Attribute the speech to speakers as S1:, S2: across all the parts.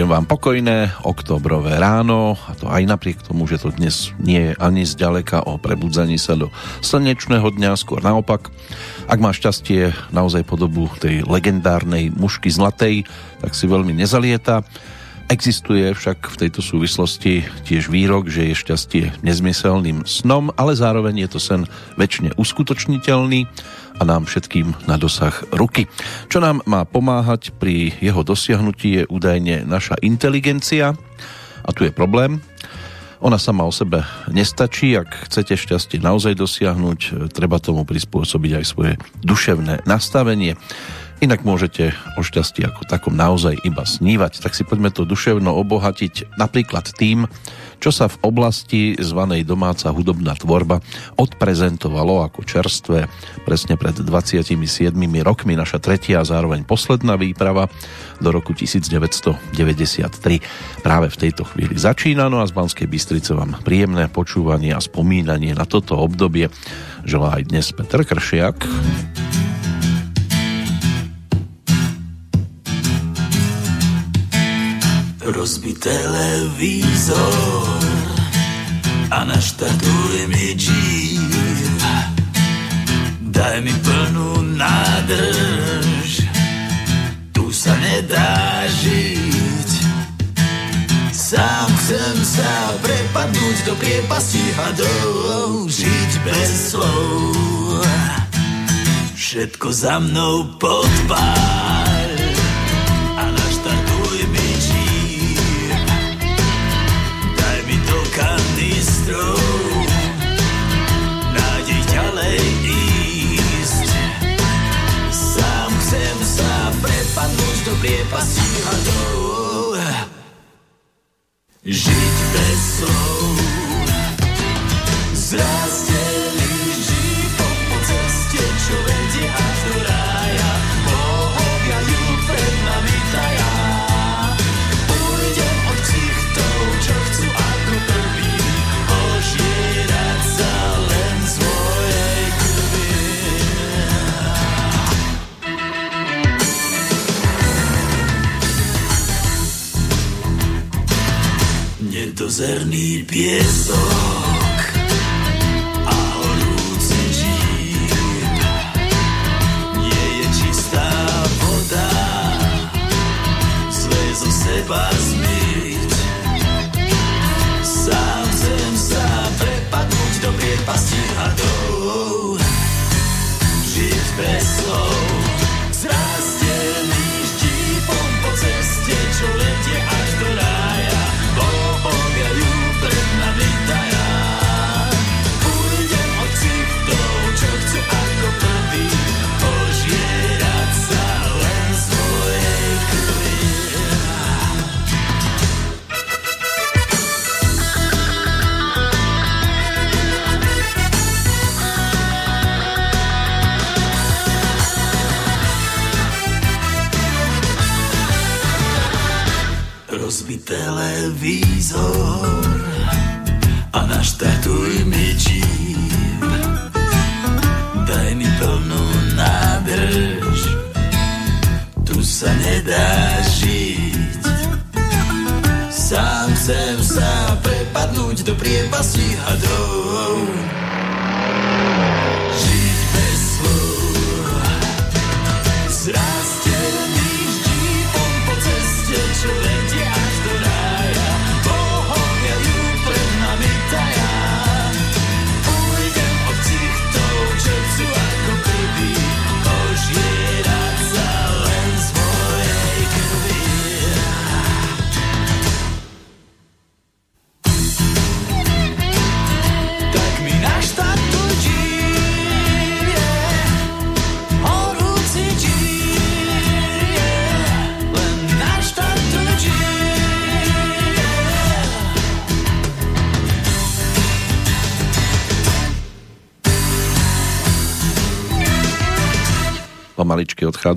S1: Vinčujem vám pokojné oktobrové ráno a to aj napriek tomu, že to dnes nie je ani zďaleka o prebudzaní sa do slnečného dňa, skôr naopak. Ak má šťastie naozaj podobu tej legendárnej mušky zlatej, tak si veľmi nezalieta. Existuje však v tejto súvislosti tiež výrok, že je šťastie nezmyselným snom, ale zároveň je to sen väčšine uskutočniteľný a nám všetkým na dosah ruky. Čo nám má pomáhať pri jeho dosiahnutí je údajne naša inteligencia a tu je problém. Ona sama o sebe nestačí, ak chcete šťastie naozaj dosiahnuť, treba tomu prispôsobiť aj svoje duševné nastavenie. Inak môžete o šťastí ako takom naozaj iba snívať, tak si poďme to duševno obohatiť napríklad tým, čo sa v oblasti zvanej domáca hudobná tvorba odprezentovalo ako čerstvé presne pred 27 rokmi naša tretia a zároveň posledná výprava do roku 1993. Práve v tejto chvíli začína, no a z Banskej Bystrice vám príjemné počúvanie a spomínanie na toto obdobie želá aj dnes Petr Kršiak.
S2: Rozbi televízor a naštartuj mi Jeep. Daj mi plnú nádrž, tu sa nedá žiť. Sám chcem sa prepadnúť do priepasti hadov, žiť bez slov. Všetko za mnou podpáť. Priepasti hadov. Žiť bez slov, zrastie conocer ni pienso.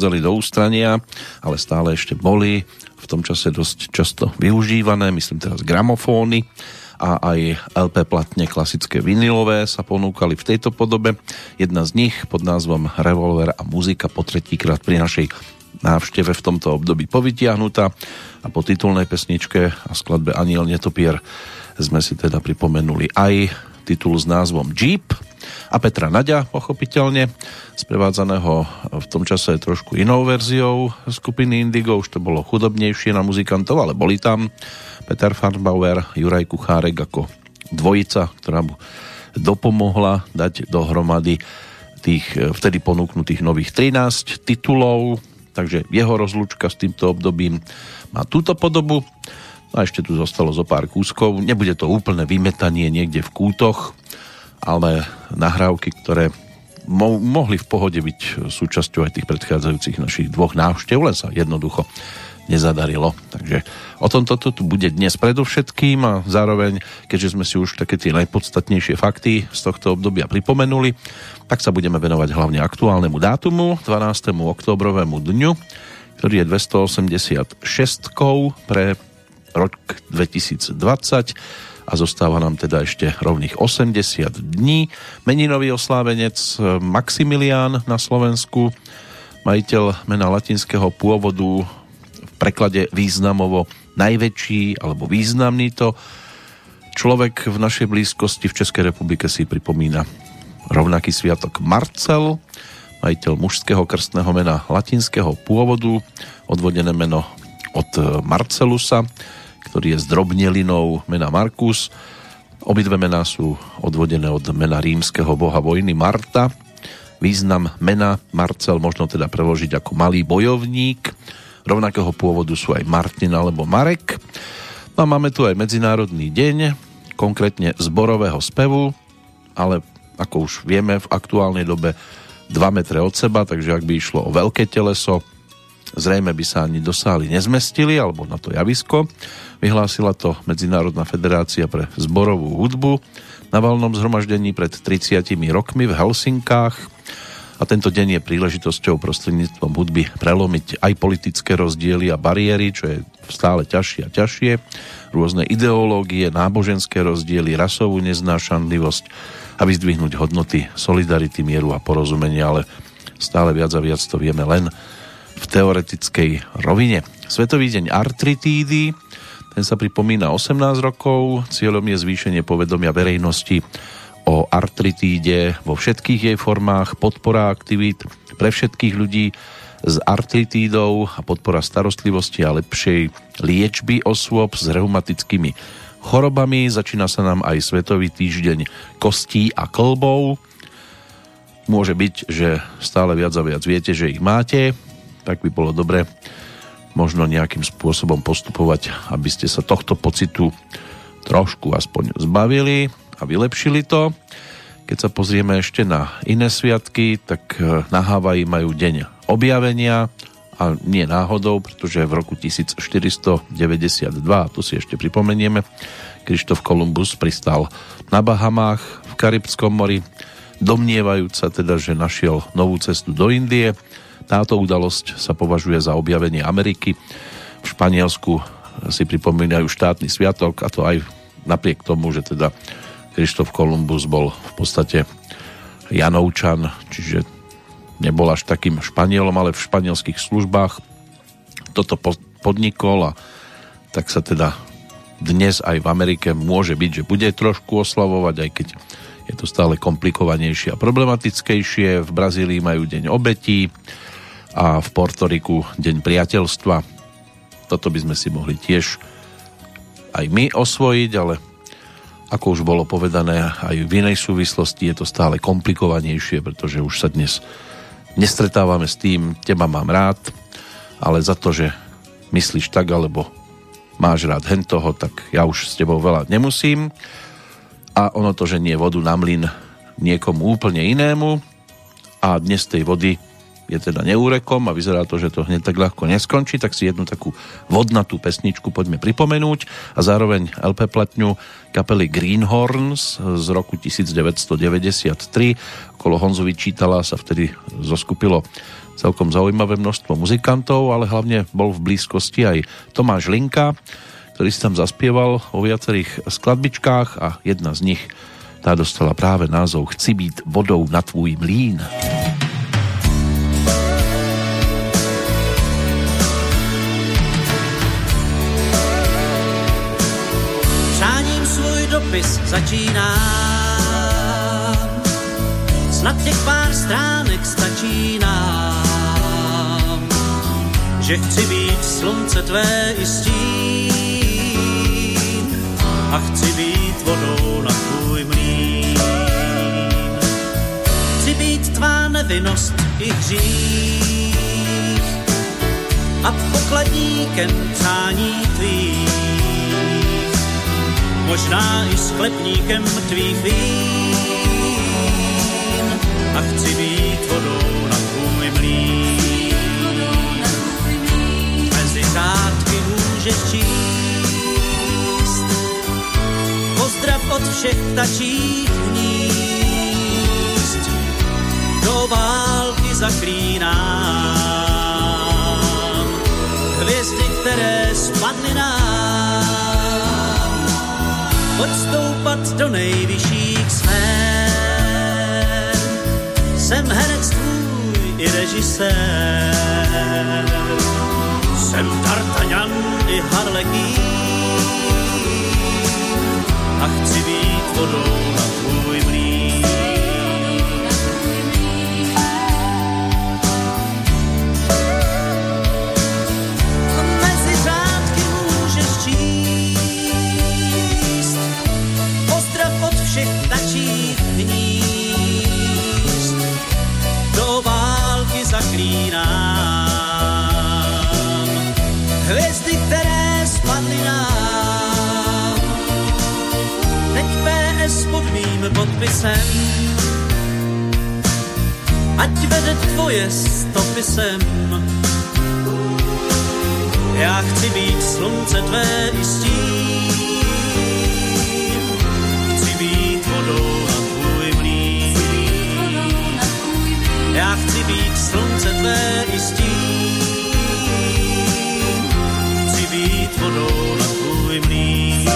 S1: Pomaličky odchádzali do ústrania, ale stále ešte boli v tom čase dosť často využívané, myslím teraz gramofóny a aj LP platne klasické vinilové sa ponúkali v tejto podobe. Jedna z nich pod názvom Revolver a muzika po tretíkrát pri našej návšteve v tomto období povytiahnutá a po titulnej pesničke a skladbe Aniel Netopier sme si teda pripomenuli aj titul s názvom Jeep a Petra Nadia, pochopiteľne, sprevádzaného v tom čase trošku inou verziou skupiny Indigo, už to bolo chudobnejšie na muzikantov, ale boli tam Peter Farnbauer, Juraj Kuchárek ako dvojica, ktorá mu dopomohla dať dohromady tých vtedy ponúknutých nových 13 titulov, takže jeho rozlúčka s týmto obdobím má túto podobu. No a ešte tu zostalo zo pár kúskov. Nebude to úplné vymetanie niekde v kútoch, ale nahrávky, ktoré mo- mohli v pohode byť súčasťou aj tých predchádzajúcich našich dvoch návštev, len sa jednoducho nezadarilo. Takže o tomto tu bude dnes predovšetkým a zároveň, keďže sme si už také tie najpodstatnejšie fakty z tohto obdobia pripomenuli, tak sa budeme venovať hlavne aktuálnemu dátumu, 12. oktobrovému dňu, ktorý je 286 pre rok 2020 a zostáva nám teda ešte rovných 80 dní. Meninový oslávenec Maximilián na Slovensku, majiteľ mena latinského pôvodu v preklade významovo najväčší alebo významný to človek v našej blízkosti v Českej republike si pripomína rovnaký sviatok Marcel, majiteľ mužského krstného mena latinského pôvodu, odvodené meno od Marcelusa, ktorý je zdrobnelinou mena Markus. Obidve mená sú odvodené od mena rímskeho boha vojny Marta. Význam mena Marcel možno teda preložiť ako malý bojovník. Rovnakého pôvodu sú aj Martin alebo Marek. No a máme tu aj Medzinárodný deň, konkrétne zborového spevu, ale ako už vieme v aktuálnej dobe 2 metre od seba, takže ak by išlo o veľké teleso, zrejme by sa ani do sály nezmestili, alebo na to javisko. Vyhlásila to Medzinárodná federácia pre zborovú hudbu na valnom zhromaždení pred 30 rokmi v Helsinkách a tento deň je príležitosťou prostredníctvom hudby prelomiť aj politické rozdiely a bariéry, čo je stále ťažšie a ťažšie, rôzne ideológie, náboženské rozdiely, rasovú neznášanlivosť a vyzdvihnúť hodnoty solidarity, mieru a porozumenia, ale stále viac a viac to vieme len v teoretickej rovine. Svetový deň artritídy ten sa pripomína 18 rokov. Cieľom je zvýšenie povedomia verejnosti o artritíde vo všetkých jej formách, podpora aktivít pre všetkých ľudí s artritídou a podpora starostlivosti a lepšej liečby osôb s reumatickými chorobami. Začína sa nám aj Svetový týždeň kostí a klbov. Môže byť, že stále viac a viac viete, že ich máte, tak by bolo dobre možno nejakým spôsobom postupovať, aby ste sa tohto pocitu trošku aspoň zbavili a vylepšili to. Keď sa pozrieme ešte na iné sviatky, tak e, na Havaji majú deň objavenia a nie náhodou, pretože v roku 1492, to si ešte pripomenieme, Krištof Kolumbus pristal na Bahamách v Karibskom mori, domnievajúc sa teda, že našiel novú cestu do Indie táto udalosť sa považuje za objavenie Ameriky. V Španielsku si pripomínajú štátny sviatok a to aj napriek tomu, že teda Krištof Kolumbus bol v podstate Janovčan, čiže nebol až takým Španielom, ale v španielských službách toto podnikol a tak sa teda dnes aj v Amerike môže byť, že bude trošku oslavovať, aj keď je to stále komplikovanejšie a problematickejšie. V Brazílii majú deň obetí, a v Portoriku Deň priateľstva. Toto by sme si mohli tiež aj my osvojiť, ale ako už bolo povedané aj v inej súvislosti, je to stále komplikovanejšie, pretože už sa dnes nestretávame s tým, teba mám rád, ale za to, že myslíš tak, alebo máš rád hen toho, tak ja už s tebou veľa nemusím. A ono to, že nie vodu na mlyn niekomu úplne inému a dnes tej vody je teda neúrekom a vyzerá to, že to hneď tak ľahko neskončí, tak si jednu takú vodnatú pesničku poďme pripomenúť a zároveň LP platňu kapely Greenhorns z roku 1993. Okolo Honzu Vyčítala sa vtedy zoskupilo celkom zaujímavé množstvo muzikantov, ale hlavne bol v blízkosti aj Tomáš Linka, ktorý si tam zaspieval o viacerých skladbičkách a jedna z nich tá dostala práve názov Chci byť vodou na tvůj mlín.
S3: Podpis začínám. Snad těch pár stránek stačí nám, že chci být slunce tvé i stín a chci být vodou na tvůj mlín. Chci být tvá nevinnost i hřích a pokladníkem přání tvých možná i sklepníkem tvých vín a chci být vodou na tvůj mlín. Mezi řádky můžeš číst. Pozdrav od všech ptačích hnízd. Do války zaklínám. Hvězdy, které spadly nám pojď stoupat do nejvyšších sfér. Jsem herec tvůj i režisér. Jsem D'Artagnan i Harlekín a chci být vodou na tvůj mlín. Zaklínám hvězdy, které spadly nám. Teď PS pod mým podpisem, ať vede tvoje stopy sem. Já chci být slunce tvé i stín, chci být vodou na tvůj mlín. Já být slunce tvé i stín, chci být vodou na tvůj mlín.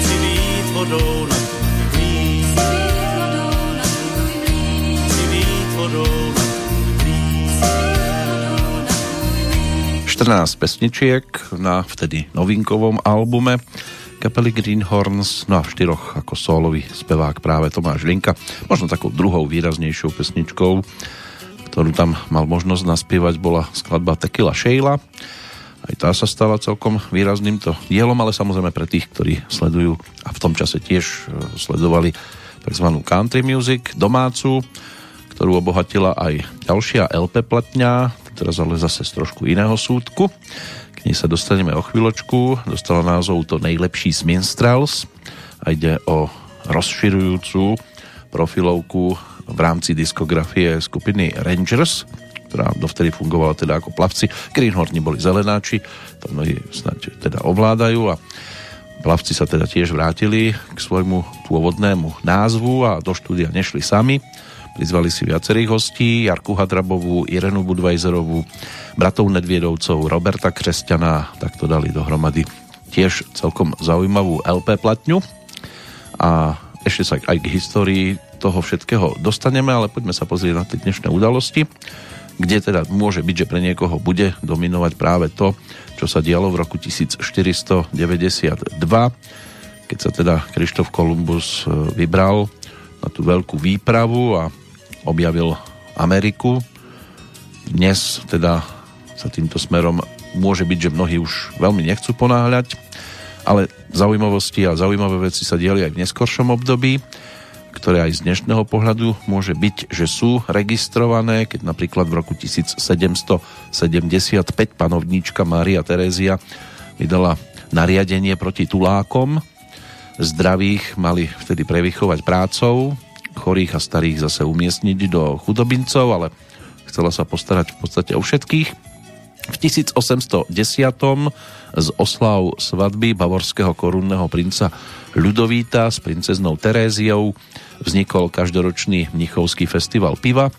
S3: Chci být vodou na tvůj mlín. Chci být vodou na tvůj mlín.
S1: 14 pesničiek na vtedy novinkovom albume kapely Greenhorns, no a v štyroch ako solový spevák práve Tomáš Linka, možno takou druhou výraznejšou pesničkou, ktorú tam mal možnosť naspievať, bola skladba Tequila Sheila. Aj tá sa stala celkom výrazným to dielom, ale samozrejme pre tých, ktorí sledujú a v tom čase tiež e, sledovali tzv. country music domácu, ktorú obohatila aj ďalšia LP platňa, teraz ale zase z trošku iného súdku. K nej sa dostaneme o chvíľočku. Dostala názov to Nejlepší z Minstrels a ide o rozširujúcu profilovku v rámci diskografie skupiny Rangers, ktorá dovtedy fungovala teda ako plavci. Greenhorni boli zelenáči, to mnohí snáď teda ovládajú a plavci sa teda tiež vrátili k svojmu pôvodnému názvu a do štúdia nešli sami Prizvali si viacerých hostí, Jarku Hadrabovú, Irenu Budvajzerovú, bratov Nedviedovcov, Roberta Kresťana, tak to dali dohromady tiež celkom zaujímavú LP platňu. A ešte sa aj k histórii toho všetkého dostaneme, ale poďme sa pozrieť na tie dnešné udalosti, kde teda môže byť, že pre niekoho bude dominovať práve to, čo sa dialo v roku 1492, keď sa teda Krištof Kolumbus vybral na tú veľkú výpravu a objavil Ameriku. Dnes teda sa týmto smerom môže byť, že mnohí už veľmi nechcú ponáhľať, ale zaujímavosti a zaujímavé veci sa dieli aj v neskoršom období, ktoré aj z dnešného pohľadu môže byť, že sú registrované, keď napríklad v roku 1775 panovníčka Mária Terézia vydala nariadenie proti tulákom. Zdravých mali vtedy prevychovať prácou, chorých a starých zase umiestniť do chudobincov, ale chcela sa postarať v podstate o všetkých. V 1810. z oslav svadby bavorského korunného princa Ľudovíta s princeznou Teréziou vznikol každoročný mnichovský festival piva,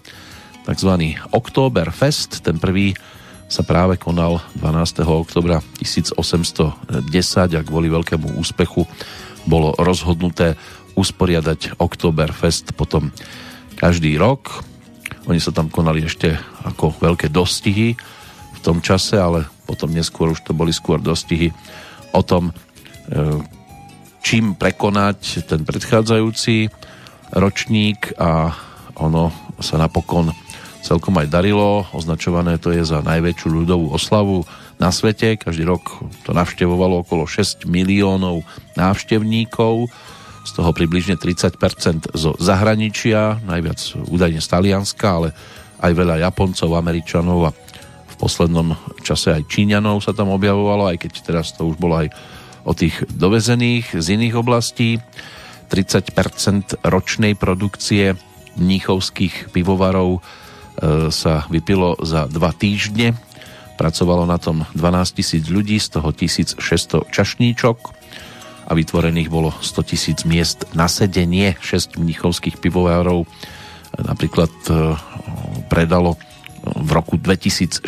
S1: takzvaný Oktoberfest. Ten prvý sa práve konal 12. oktobra 1810 a kvôli veľkému úspechu bolo rozhodnuté usporiadať Oktoberfest potom každý rok. Oni sa tam konali ešte ako veľké dostihy v tom čase, ale potom neskôr už to boli skôr dostihy o tom, e, čím prekonať ten predchádzajúci ročník a ono sa napokon celkom aj darilo. Označované to je za najväčšiu ľudovú oslavu na svete. Každý rok to navštevovalo okolo 6 miliónov návštevníkov, z toho približne 30% zo zahraničia, najviac údajne z Talianska, ale aj veľa Japoncov, Američanov a v poslednom čase aj Číňanov sa tam objavovalo, aj keď teraz to už bolo aj o tých dovezených z iných oblastí. 30% ročnej produkcie mníchovských pivovarov e, sa vypilo za dva týždne. Pracovalo na tom 12 tisíc ľudí, z toho 1600 čašníčok a vytvorených bolo 100 tisíc miest na sedenie. 6 mnichovských pivovarov e, napríklad e, predalo v roku 2004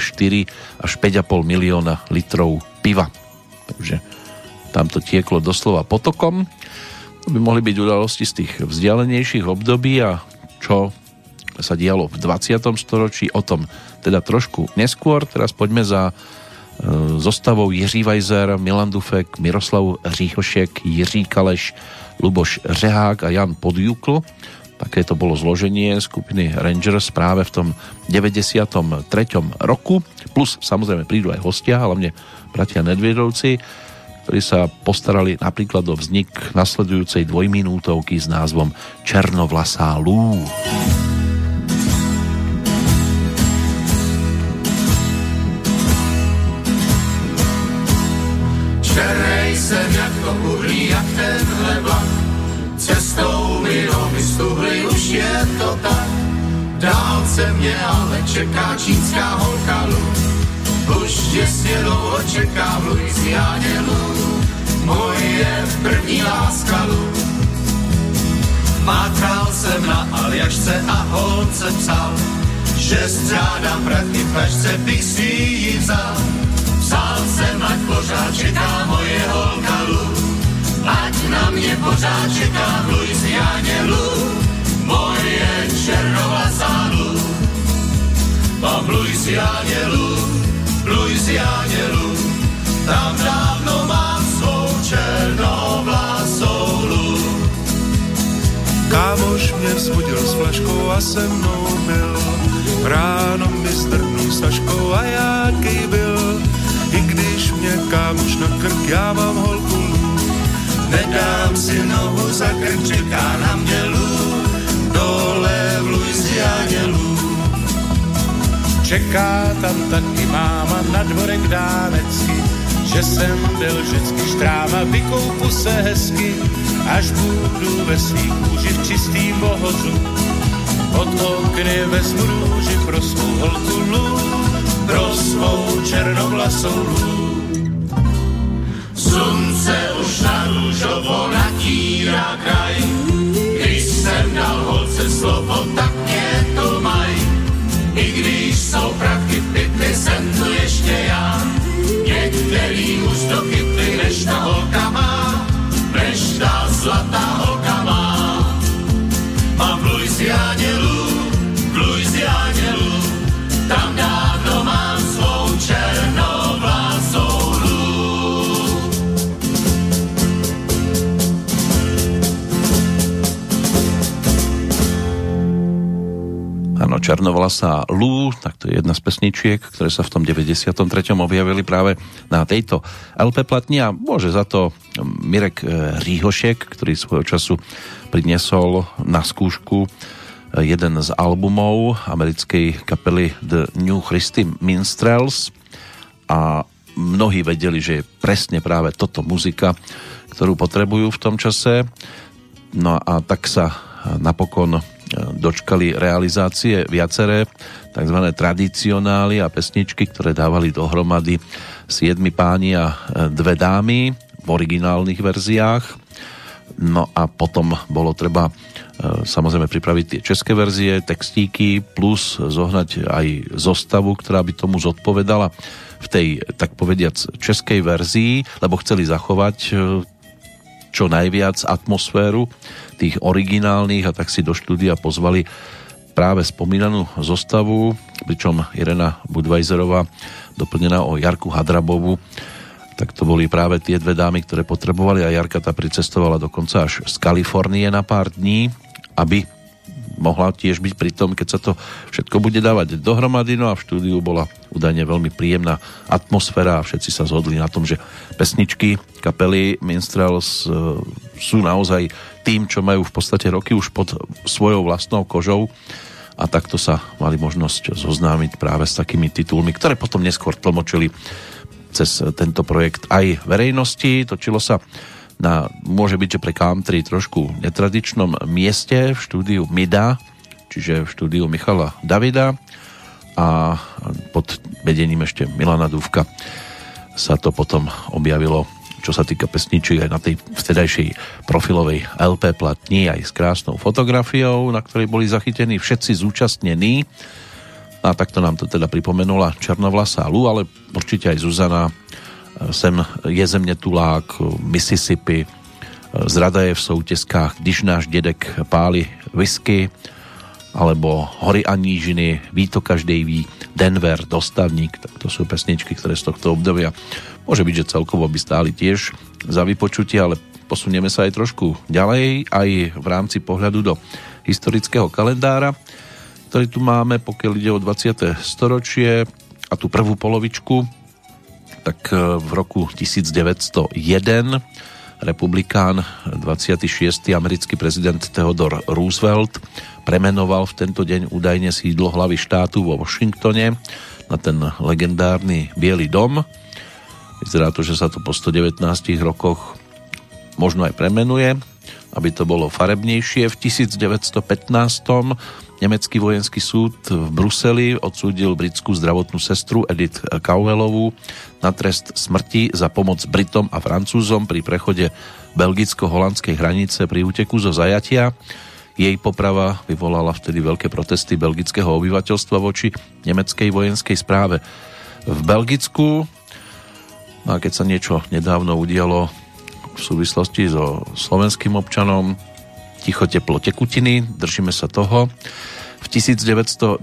S1: až 5,5 milióna litrov piva. Takže tam to tieklo doslova potokom. To by mohli byť udalosti z tých vzdialenejších období a čo sa dialo v 20. storočí, o tom teda trošku neskôr. Teraz poďme za e, zostavou Jiří Vajzer, Milan Dufek, Miroslav Říhošek, Jiří Kaleš, Luboš Řehák a Jan Podjukl. Také to bolo zloženie skupiny Rangers práve v tom 93. roku. Plus samozrejme prídu aj hostia, hlavne bratia Nedviedovci, ktorí sa postarali napríklad o vznik nasledujúcej dvojminútovky s názvom Černovlasá Lú.
S4: Dálce mě ale čeká čínská holka Lu. Už těsně dlouho čeká v Louisianě Lu. Moje první láska Lu. Mátral jsem na Aljašce a holce psal, že střádám prachy v tašce, bych si ji vzal. Psal jsem, ať pořád čeká moje holka Lu, ať na mě pořád čeká v Louisianě Lu, moje černovlasá Lu. Mám v Louisianě Lu, v Louisianě Lu, tam dávno mám svou černovlasou Lu.
S5: Kámoš mě vzbudil s flaškou a se mnou byl. Ráno mi zdrhnul saškou a jaký byl. I když mě kámoš na krk, já mám holku lů.
S4: Nedám si nohu za krk, čeká na mě Lu, dole v Louisianě Lu.
S5: Čeká tam taky máma na dvorek dánecky, že jsem byl vždycky štráma, vykoupu se hezky, až budu ve svých kůži v čistým bohozu. Od okny vezmu růži pro svou holku lů,
S4: pro svou černovlasou Lu. Slunce už na růžovo natírá kraj, když jsem dal holce slovo, tak mě to maj. I když jsou prachy v jsem tu ještě já.
S1: Áno, Černovlasá Lú, tak to je jedna z pesničiek, ktoré sa v tom 93. objavili práve na tejto LP platni a môže za to Mirek eh, Ríhošek, ktorý svojho času priniesol na skúšku eh, jeden z albumov americkej kapely The New Christy Minstrels a mnohí vedeli, že je presne práve toto muzika, ktorú potrebujú v tom čase. No a tak sa napokon dočkali realizácie viaceré tzv. tradicionály a pesničky, ktoré dávali dohromady siedmi páni a dve dámy v originálnych verziách. No a potom bolo treba e, samozrejme pripraviť tie české verzie, textíky plus zohnať aj zostavu, ktorá by tomu zodpovedala v tej, tak povediac, českej verzii, lebo chceli zachovať e, čo najviac atmosféru tých originálnych a tak si do štúdia pozvali práve spomínanú zostavu, pričom Irena Budvajzerová doplnená o Jarku Hadrabovu. Tak to boli práve tie dve dámy, ktoré potrebovali a Jarka tá pricestovala dokonca až z Kalifornie na pár dní, aby mohla tiež byť pri tom, keď sa to všetko bude dávať dohromady. No a v štúdiu bola údajne veľmi príjemná atmosféra a všetci sa zhodli na tom, že pesničky kapely Minstrels e, sú naozaj tým, čo majú v podstate roky už pod svojou vlastnou kožou a takto sa mali možnosť zoznámiť práve s takými titulmi, ktoré potom neskôr tlmočili cez tento projekt aj verejnosti. Točilo sa na, môže byť, že pre country trošku netradičnom mieste v štúdiu MIDA, čiže v štúdiu Michala Davida a pod vedením ešte Milana Dúvka sa to potom objavilo čo sa týka pesničiek aj na tej vtedajšej profilovej LP platni aj s krásnou fotografiou, na ktorej boli zachytení všetci zúčastnení. A takto nám to teda pripomenula Černovlasá Lu, ale určite aj Zuzana, sem je zemne tulák, Mississippi, zrada je v souteskách, když náš dedek páli whisky, alebo Hory a nížiny, ví to každý ví, Denver, Dostavník, tak to sú pesničky, ktoré z tohto obdobia môže byť, že celkovo by stáli tiež za vypočutie, ale posunieme sa aj trošku ďalej, aj v rámci pohľadu do historického kalendára ktorý tu máme, pokiaľ ide o 20. storočie a tú prvú polovičku, tak e, v roku 1901 republikán 26. americký prezident Theodore Roosevelt premenoval v tento deň údajne sídlo hlavy štátu vo Washingtone na ten legendárny Bielý dom. Vyzerá to, že sa to po 119 rokoch možno aj premenuje, aby to bolo farebnejšie. V 1915 Nemecký vojenský súd v Bruseli odsúdil britskú zdravotnú sestru Edith Cowellovú na trest smrti za pomoc Britom a Francúzom pri prechode belgicko-holandskej hranice pri úteku zo zajatia. Jej poprava vyvolala vtedy veľké protesty belgického obyvateľstva voči nemeckej vojenskej správe v Belgicku. No a keď sa niečo nedávno udialo v súvislosti so slovenským občanom, ticho, teplo, tekutiny, držíme sa toho. V 1919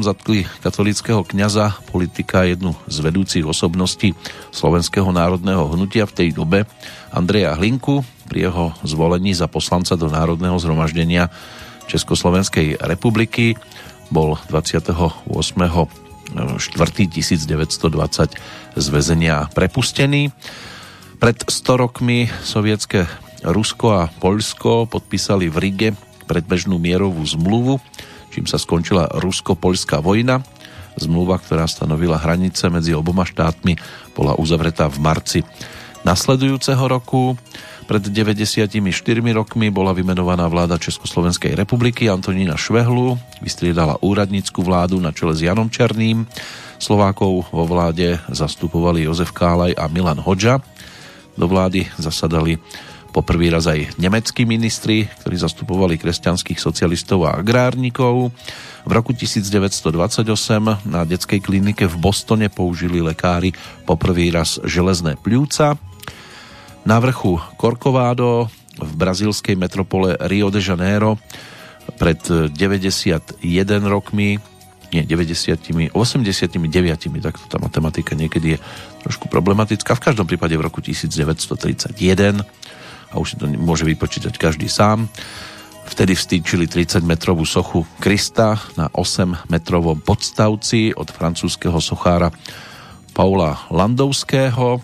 S1: zatkli katolického kňaza, politika jednu z vedúcich osobností Slovenského národného hnutia v tej dobe, Andreja Hlinku, pri jeho zvolení za poslanca do Národného zhromaždenia Československej republiky bol 28. 4. 1920 z väzenia prepustený. Pred 100 rokmi sovietské Rusko a Poľsko podpísali v Rige predbežnú mierovú zmluvu, čím sa skončila rusko-poľská vojna. Zmluva, ktorá stanovila hranice medzi oboma štátmi, bola uzavretá v marci nasledujúceho roku. Pred 94 rokmi bola vymenovaná vláda Československej republiky Antonína Švehlu, vystriedala úradnícku vládu na čele s Janom Černým. Slovákov vo vláde zastupovali Jozef Kálaj a Milan Hoďa. Do vlády zasadali poprvý raz aj nemeckí ministri, ktorí zastupovali kresťanských socialistov a agrárnikov. V roku 1928 na detskej klinike v Bostone použili lekári poprvý raz železné pľúca. Na vrchu Corcovado v brazílskej metropole Rio de Janeiro pred 91 rokmi nie 90, 89, tak tá matematika niekedy je trošku problematická. V každom prípade v roku 1931 a už si to môže vypočítať každý sám. Vtedy vstýčili 30-metrovú sochu Krista na 8-metrovom podstavci od francúzského sochára Paula Landovského.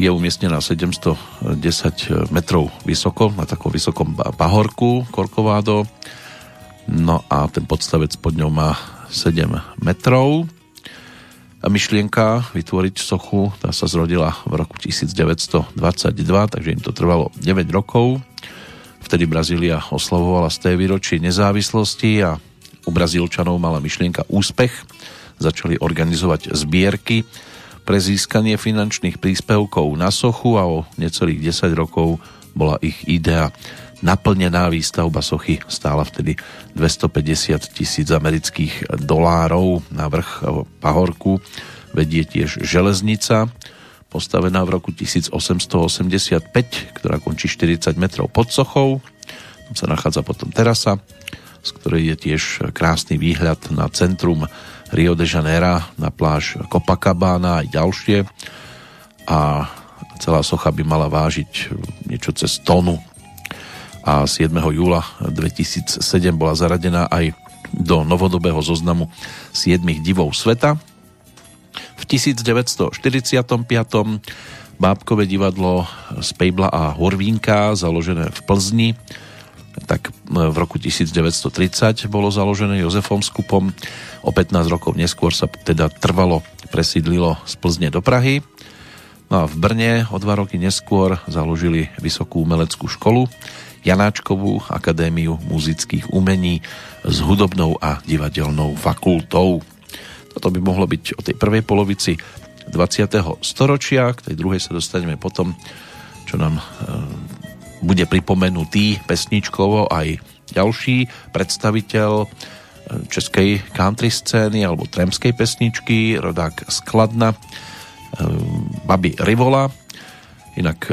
S1: Je umiestnená 710 metrov vysoko, na takom vysokom pahorku Korkovádo. No a ten podstavec pod ňou má 7 metrov myšlienka vytvoriť sochu, tá sa zrodila v roku 1922, takže im to trvalo 9 rokov. Vtedy Brazília oslavovala z tej výročí nezávislosti a u Brazílčanov mala myšlienka úspech. Začali organizovať zbierky pre získanie finančných príspevkov na sochu a o necelých 10 rokov bola ich idea naplnená výstavba sochy stála vtedy 250 tisíc amerických dolárov na vrch pahorku. Vedie tiež železnica, postavená v roku 1885, ktorá končí 40 metrov pod sochou. Tam sa nachádza potom terasa, z ktorej je tiež krásny výhľad na centrum Rio de Janeiro na pláž Copacabana aj ďalšie a celá socha by mala vážiť niečo cez tonu a 7. júla 2007 bola zaradená aj do novodobého zoznamu 7 divov sveta. V 1945. Bábkové divadlo z Pejbla a Horvínka, založené v Plzni, tak v roku 1930 bolo založené Jozefom Skupom. O 15 rokov neskôr sa teda trvalo presídlilo z Plzne do Prahy. No a v Brne o dva roky neskôr založili Vysokú umeleckú školu, Janáčkovú akadémiu muzických umení s hudobnou a divadelnou fakultou. Toto by mohlo byť o tej prvej polovici 20. storočia, k tej druhej sa dostaneme potom, čo nám e, bude pripomenutý pesničkovo aj ďalší predstaviteľ e, českej country scény alebo tremskej pesničky, rodák Skladna, e, Babi Rivola, inak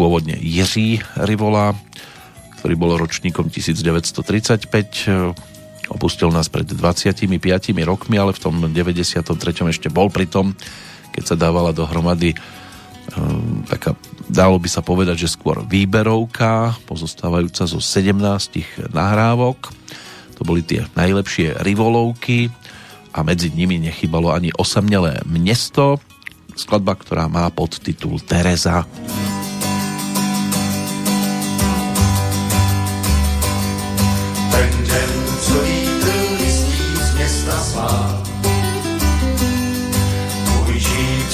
S1: pôvodne Jiří Rivola, ktorý bol ročníkom 1935, opustil nás pred 25 rokmi, ale v tom 93. ešte bol pri tom, keď sa dávala dohromady um, taká, dalo by sa povedať, že skôr výberovka, pozostávajúca zo 17 nahrávok. To boli tie najlepšie rivolovky a medzi nimi nechybalo ani osamnelé miesto, skladba, ktorá má podtitul Tereza.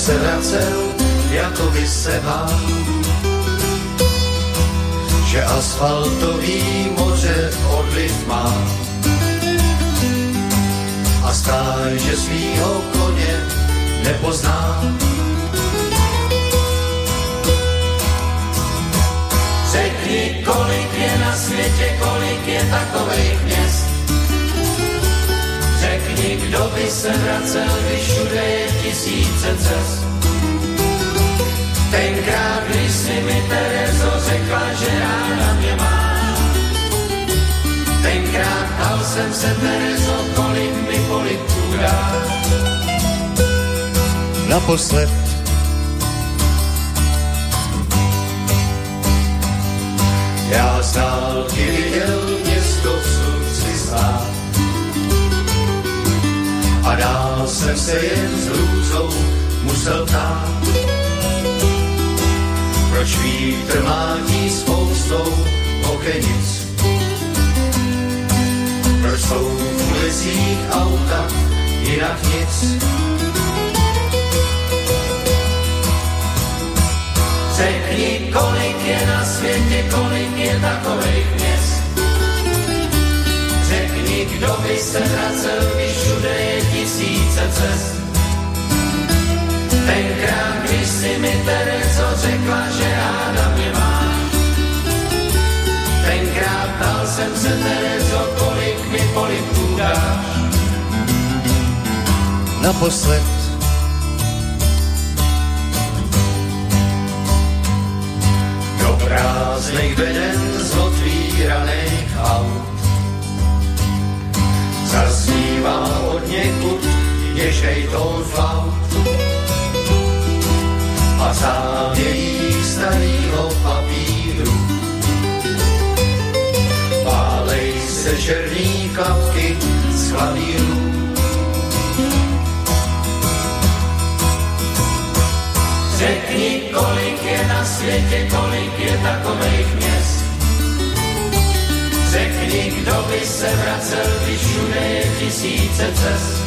S4: Se vracel, jako by se bál. Že asfaltový moře odliv má. A stáj, že svýho koně nepozná. Řekni, kolik je na světě, kolik je takových měst. Řekni, kdo by se vracel, když všude je tisíce cest. Tenkrát, když si mi Terezo řekla, že ráda mě má. Tenkrát ptal jsem se Terezo, kolik mi polipků dá.
S6: Naposled
S4: Já z dálky viděl město v slunci stát a dál jsem se jen s hrůzou musel ptát. Proč vítr mátí spoustou okenic? Proč jsou v ulicích auta jinak nic? Řekni, kolik je na světě, kolik je takových měst. Kdo by se vracel, když všude je tisíce cest. Tenkrát, když si mi Terezo řekla, že ráda mě máš. Tenkrát ptal jsem se Terezo, kolik mi polipků dáš.
S6: naposled
S4: Do prázdnych beden z otvíraných aut Zaznívá od někud tón flaut a závějí starýho papíru. Pálej se černý kapky z klavíru. Řekni, kolik je na světě, kolik je takových kdo by se vracel, když všude je tisíce cest.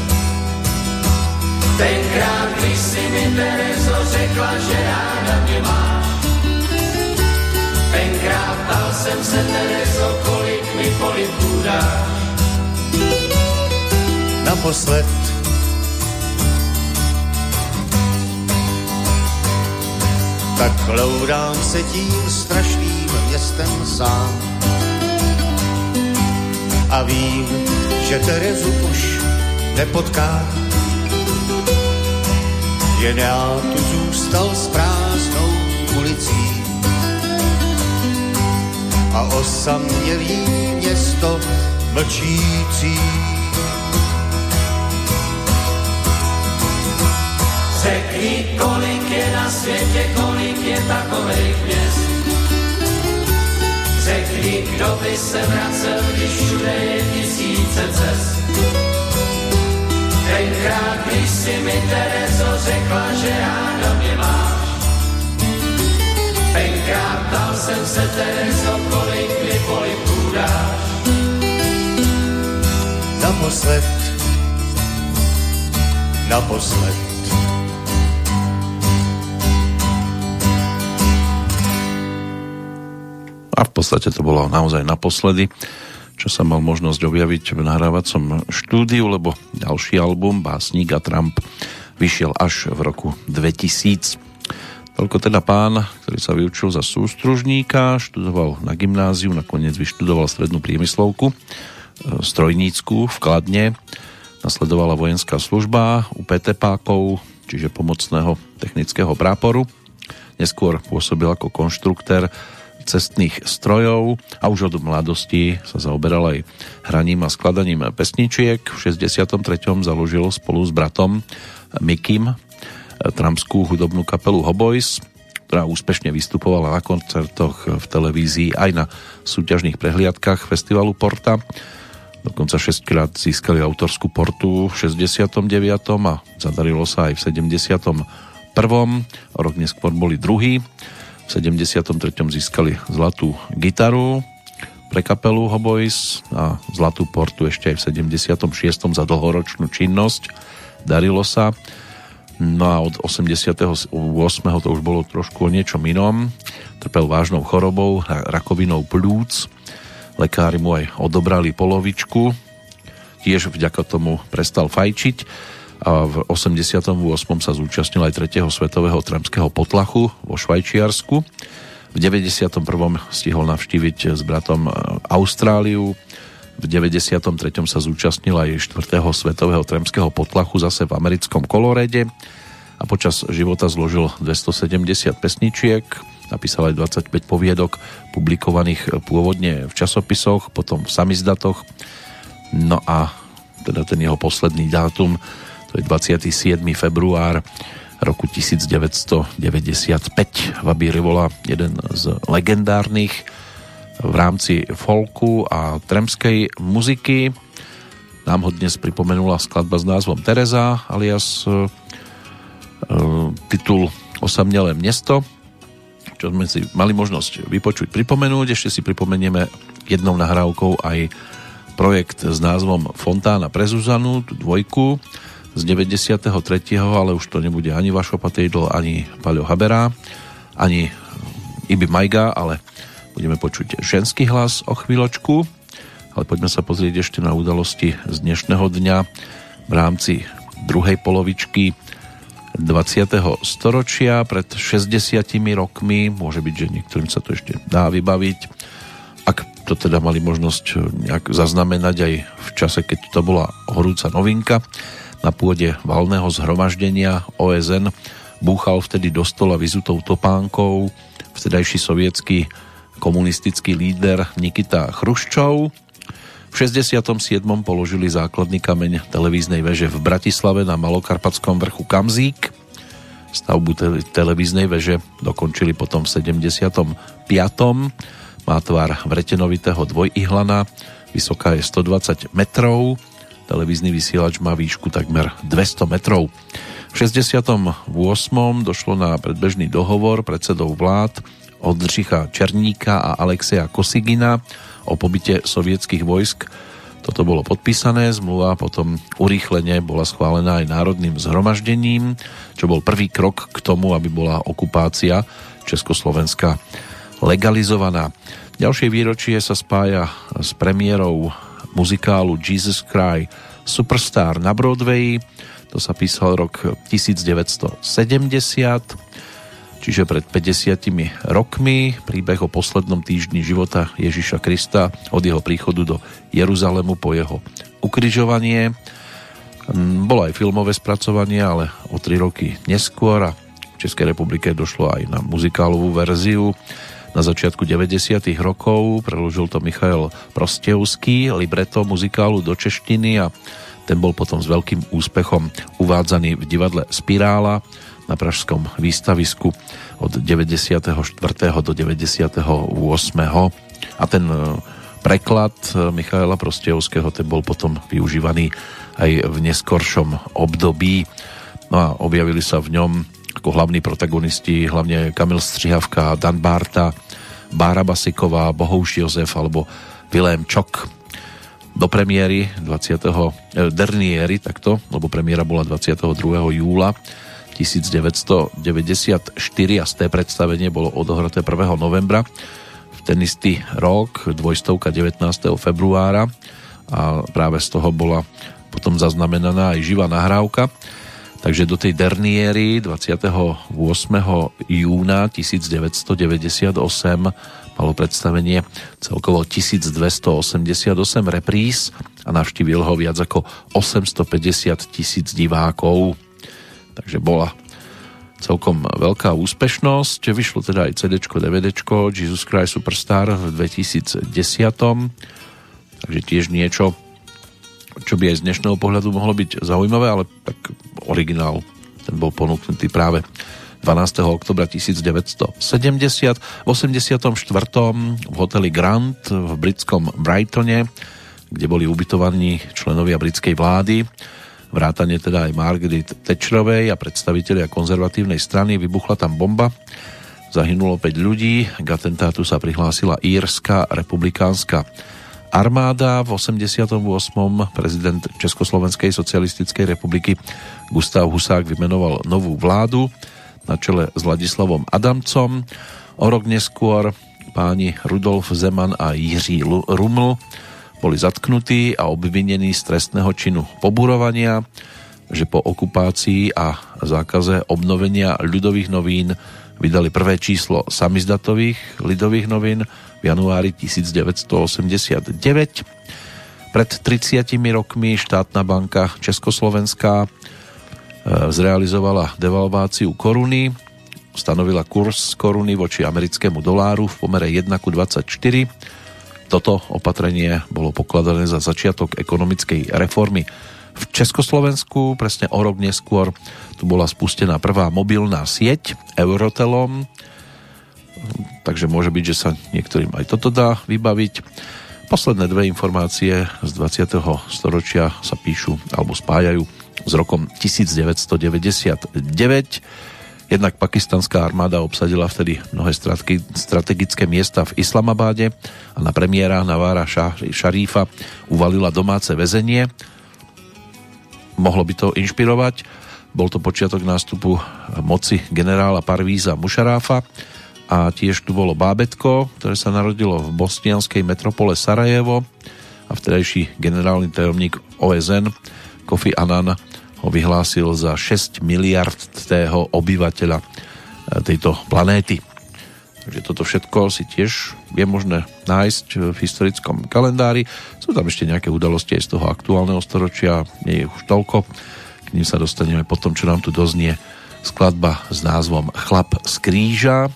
S4: Tenkrát, když si mi Terezo řekla, že ráda mě máš. Tenkrát ptal jsem se Terezo, kolik mi polipků dáš.
S6: naposled tak loudám se tím strašným městem sám a vím, že Terezu už nepotká. Jen já tu zůstal s prázdnou ulicí a osamělý město mlčící.
S7: Řekni, kolik je na světě, kolik je takových měst, Řekni, kdo by se vracel, když všude je tisíce cest. Tenkrát, když si mi Terezo řekla, že ráda mě máš. Tenkrát ptal jsem se Terezo, kolik mi polipků dáš.
S6: Naposled, naposled.
S1: Podstate to bolo naozaj naposledy, čo sa mal možnosť objaviť v nahrávacom štúdiu, lebo ďalší album Básnik a Trump vyšiel až v roku 2000. Toľko teda pán, ktorý sa vyučil za sústružníka, študoval na gymnáziu, nakoniec vyštudoval strednú priemyslovku, e, strojnícku v Kladne, nasledovala vojenská služba u PTPákov, čiže pomocného technického práporu. Neskôr pôsobil ako konštruktér cestných strojov a už od mladosti sa zaoberal aj hraním a skladaním pesničiek. V 63. založil spolu s bratom Mikim tramskú hudobnú kapelu Hoboys, ktorá úspešne vystupovala na koncertoch v televízii aj na súťažných prehliadkach festivalu Porta. Dokonca 6 krát získali autorskú portu v 69. a zadarilo sa aj v 71. O rok neskôr boli druhý. V 73. získali zlatú gitaru pre kapelu Hoboys a zlatú portu ešte aj v 76. za dlhoročnú činnosť. Darilo sa. No a od 88. to už bolo trošku o niečom inom. Trpel vážnou chorobou, rakovinou plúc. Lekári mu aj odobrali polovičku. Tiež vďaka tomu prestal fajčiť a v 88. sa zúčastnil aj 3. svetového tramského potlachu vo Švajčiarsku. V 91. stihol navštíviť s bratom Austráliu. V 93. sa zúčastnil aj 4. svetového tramského potlachu zase v americkom Kolorede a počas života zložil 270 pesničiek, napísal aj 25 poviedok publikovaných pôvodne v časopisoch, potom v samizdatoch. No a teda ten jeho posledný dátum to je 27. február roku 1995. Vaby Rivola, jeden z legendárnych v rámci folku a tremskej muziky. Nám ho dnes pripomenula skladba s názvom Tereza alias e, titul Osamnelé mesto, čo sme si mali možnosť vypočuť, pripomenúť. Ešte si pripomenieme jednou nahrávkou aj projekt s názvom Fontána pre Zuzanu, dvojku, z 93. ale už to nebude ani Vašo Patejdl, ani Paľo Habera, ani Ibi Majga, ale budeme počuť ženský hlas o chvíľočku. Ale poďme sa pozrieť ešte na udalosti z dnešného dňa v rámci druhej polovičky 20. storočia pred 60 rokmi. Môže byť, že niektorým sa to ešte dá vybaviť. Ak to teda mali možnosť nejak zaznamenať aj v čase, keď to bola horúca novinka, na pôde valného zhromaždenia OSN búchal vtedy do stola vyzutou topánkou vtedajší sovietský komunistický líder Nikita Chruščov. V 67. položili základný kameň televíznej veže v Bratislave na Malokarpatskom vrchu Kamzík. Stavbu te- televíznej veže dokončili potom v 75. Má tvar vretenovitého dvojihlana, vysoká je 120 metrov, Televízny vysielač má výšku takmer 200 metrov. V 68. došlo na predbežný dohovor predsedov vlád Oldřicha Černíka a Alexeja Kosigina o pobyte sovietských vojsk. Toto bolo podpísané, zmluva potom urýchlene bola schválená aj národným zhromaždením, čo bol prvý krok k tomu, aby bola okupácia Československa legalizovaná. Ďalšie výročie sa spája s premiérou muzikálu Jesus Cry Superstar na Broadway. To sa písal rok 1970, čiže pred 50 rokmi. Príbeh o poslednom týždni života Ježiša Krista od jeho príchodu do Jeruzalemu po jeho ukrižovanie. Mm, bolo aj filmové spracovanie, ale o 3 roky neskôr a v Českej republike došlo aj na muzikálovú verziu na začiatku 90. rokov. Preložil to Michael Prostevský, libreto muzikálu do češtiny a ten bol potom s veľkým úspechom uvádzaný v divadle Spirála na Pražskom výstavisku od 94. do 98. A ten e, preklad e, Michaela Prostejovského ten bol potom využívaný aj v neskoršom období. No a objavili sa v ňom ako hlavní protagonisti hlavne Kamil Střihavka, Dan Barta, Bára Basiková, Bohouš Jozef alebo Vilém Čok do premiéry 20. Eh, takto, lebo premiéra bola 22. júla 1994 a z té predstavenie bolo odohraté 1. novembra v ten istý rok, dvojstovka 19. februára a práve z toho bola potom zaznamenaná aj živá nahrávka. Takže do tej Derniery 28. júna 1998 malo predstavenie celkovo 1288 repríz a navštívil ho viac ako 850 tisíc divákov. Takže bola celkom veľká úspešnosť. Vyšlo teda aj CD, DVD, Jesus Christ Superstar v 2010. Takže tiež niečo, čo by aj z dnešného pohľadu mohlo byť zaujímavé, ale tak originál ten bol ponúknutý práve 12. oktobra 1970. V 84. v hoteli Grant v britskom Brightone, kde boli ubytovaní členovia britskej vlády, vrátane teda aj Margaret Thatcherovej a predstavitelia konzervatívnej strany, vybuchla tam bomba. Zahynulo 5 ľudí, k atentátu sa prihlásila Írska republikánska armáda. V 88. prezident Československej socialistickej republiky Gustav Husák vymenoval novú vládu na čele s Ladislavom Adamcom. O rok neskôr páni Rudolf Zeman a Jiří Ruml boli zatknutí a obvinení z trestného činu poburovania, že po okupácii a zákaze obnovenia ľudových novín vydali prvé číslo samizdatových ľudových novín v januári 1989. Pred 30 rokmi štátna banka Československá E, zrealizovala devalváciu koruny, stanovila kurz koruny voči americkému doláru v pomere 1 ku 24. Toto opatrenie bolo pokladané za začiatok ekonomickej reformy v Československu. Presne o rok neskôr tu bola spustená prvá mobilná sieť Eurotelom, takže môže byť, že sa niektorým aj toto dá vybaviť. Posledné dve informácie z 20. storočia sa píšu alebo spájajú s rokom 1999. Jednak pakistanská armáda obsadila vtedy mnohé strategické miesta v Islamabáde a na premiéra Navára Šarífa uvalila domáce väzenie. Mohlo by to inšpirovať. Bol to počiatok nástupu moci generála Parvíza Mušaráfa a tiež tu bolo bábetko, ktoré sa narodilo v bosnianskej metropole Sarajevo a vtedajší generálny tajomník OSN Kofi Annan ho vyhlásil za 6 miliardtého obyvateľa e, tejto planéty. Takže toto všetko si tiež je možné nájsť v historickom kalendári. Sú tam ešte nejaké udalosti aj z toho aktuálneho storočia, nie je už toľko. K ním sa dostaneme potom, čo nám tu doznie skladba s názvom Chlap z kríža,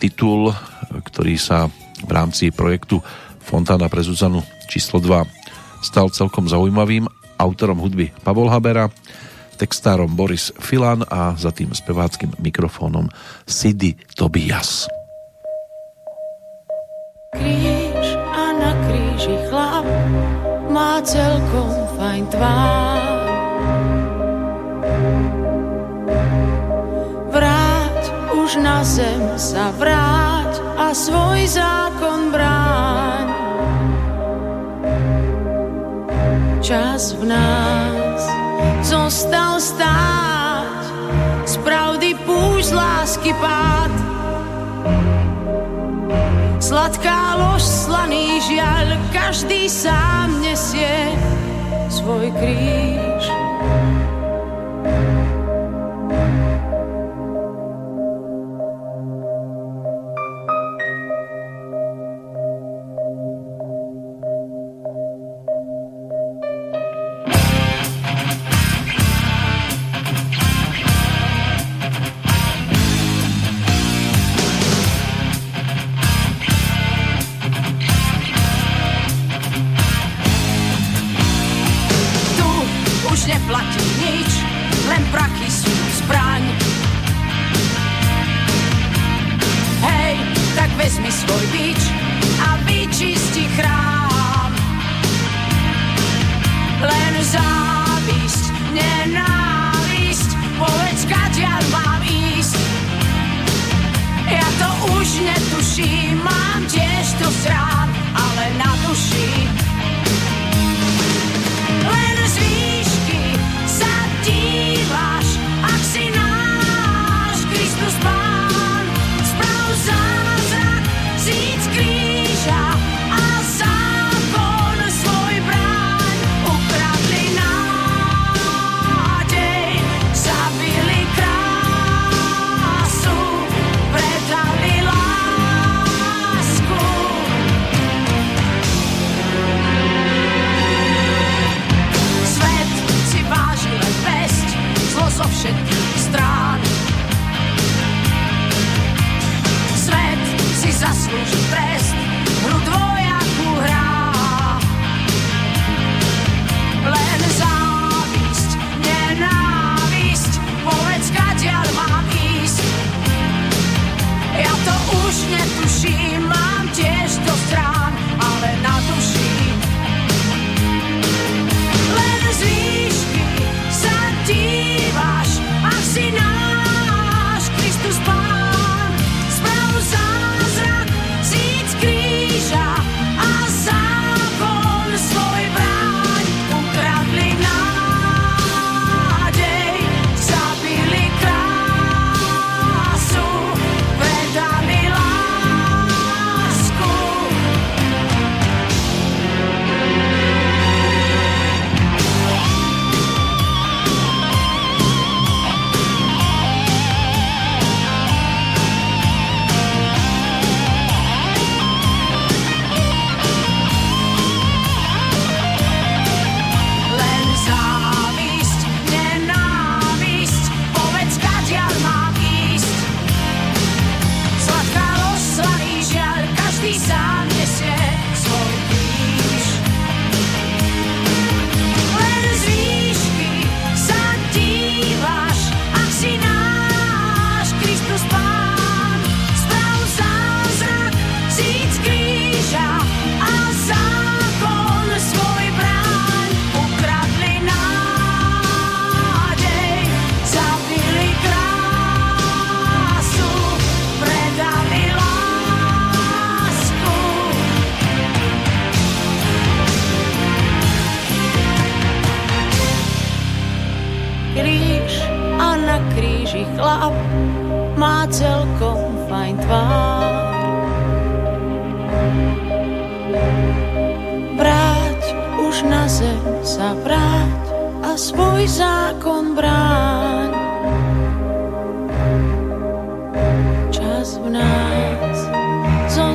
S1: titul, ktorý sa v rámci projektu Fontána pre Zuzanu číslo 2 stal celkom zaujímavým autorom hudby Pavol Habera, textárom Boris Filan a za tým speváckým mikrofónom Sidy Tobias.
S8: Kríž a na kríži chlap má celkom fajn tvár. Už na zem sa vráť a svoj zákon bráň. Čas v nás zostal stáť z pravdy púšť lásky pád. Sladká lož, slaný žiaľ každý sám nesie svoj kríž vezmi svoj bič a vyčisti chrám. Len závisť, nenávisť, povedz, kadiaľ mám ísť. Ja to už netuším, mám tiež to rán,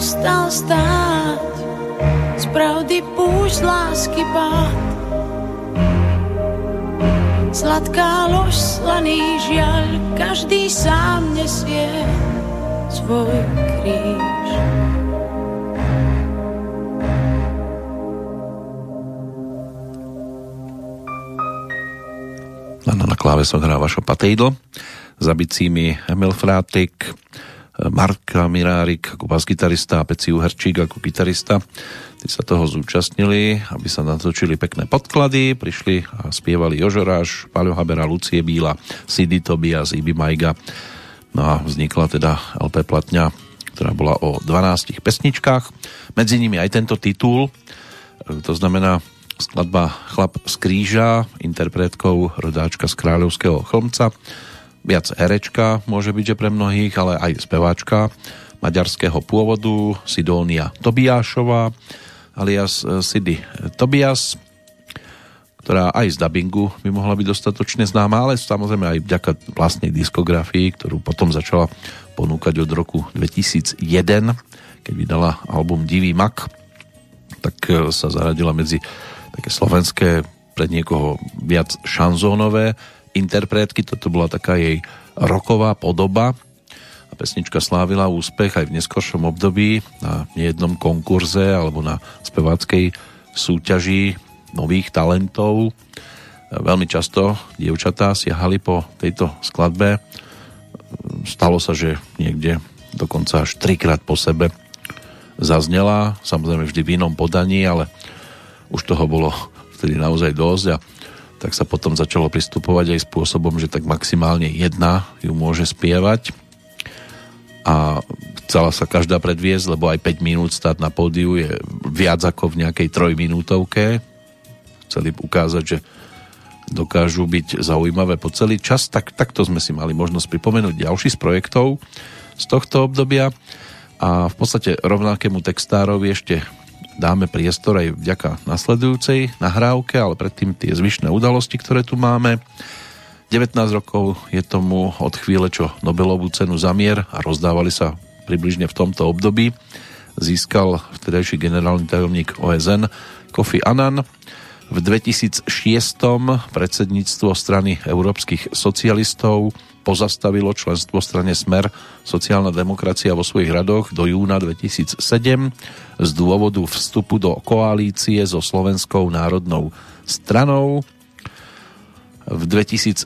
S8: zostal stáť, z pravdy púšť lásky pád. Sladká lož, slaný žiaľ, každý sám nesie svoj kríž.
S1: Áno, na klávesoch hrá Vašo Patejdl, za bicími Emil Frátik, Mark Mirárik ako bas-gitarista a Peci Uherčík ako gitarista. Tí sa toho zúčastnili, aby sa natočili pekné podklady, prišli a spievali Jožoráš, Paľo Habera, Lucie Bíla, Sidy Tobias, Ibi Majga. No a vznikla teda LP platňa, ktorá bola o 12 pesničkách. Medzi nimi aj tento titul, to znamená skladba Chlap z kríža, interpretkou rodáčka z Kráľovského chlmca, viac herečka môže byť, že pre mnohých, ale aj speváčka maďarského pôvodu Sidónia Tobiášová alias eh, Sidy Tobias, ktorá aj z dubbingu by mohla byť dostatočne známa, ale samozrejme aj vďaka vlastnej diskografii, ktorú potom začala ponúkať od roku 2001, keď vydala album Divý mak, tak eh, sa zaradila medzi také slovenské pre niekoho viac šanzónové interpretky. Toto bola taká jej roková podoba a pesnička slávila úspech aj v neskoršom období na nejednom konkurze alebo na speváckej súťaži nových talentov. Veľmi často dievčatá siahali po tejto skladbe. Stalo sa, že niekde dokonca až trikrát po sebe zaznela, samozrejme vždy v inom podaní, ale už toho bolo vtedy naozaj dosť a tak sa potom začalo pristupovať aj spôsobom, že tak maximálne jedna ju môže spievať. A chcela sa každá predviesť, lebo aj 5 minút stáť na pódiu je viac ako v nejakej trojminútovke. Chceli ukázať, že dokážu byť zaujímavé po celý čas, tak takto sme si mali možnosť pripomenúť ďalší z projektov z tohto obdobia. A v podstate rovnakému textárovi ešte dáme priestor aj vďaka nasledujúcej nahrávke, ale predtým tie zvyšné udalosti, ktoré tu máme. 19 rokov je tomu od chvíle, čo Nobelovú cenu za mier a rozdávali sa približne v tomto období, získal vtedajší generálny tajomník OSN Kofi Annan v 2006. predsedníctvo strany európskych socialistov pozastavilo členstvo strane Smer sociálna demokracia vo svojich radoch do júna 2007 z dôvodu vstupu do koalície so Slovenskou národnou stranou. V 2007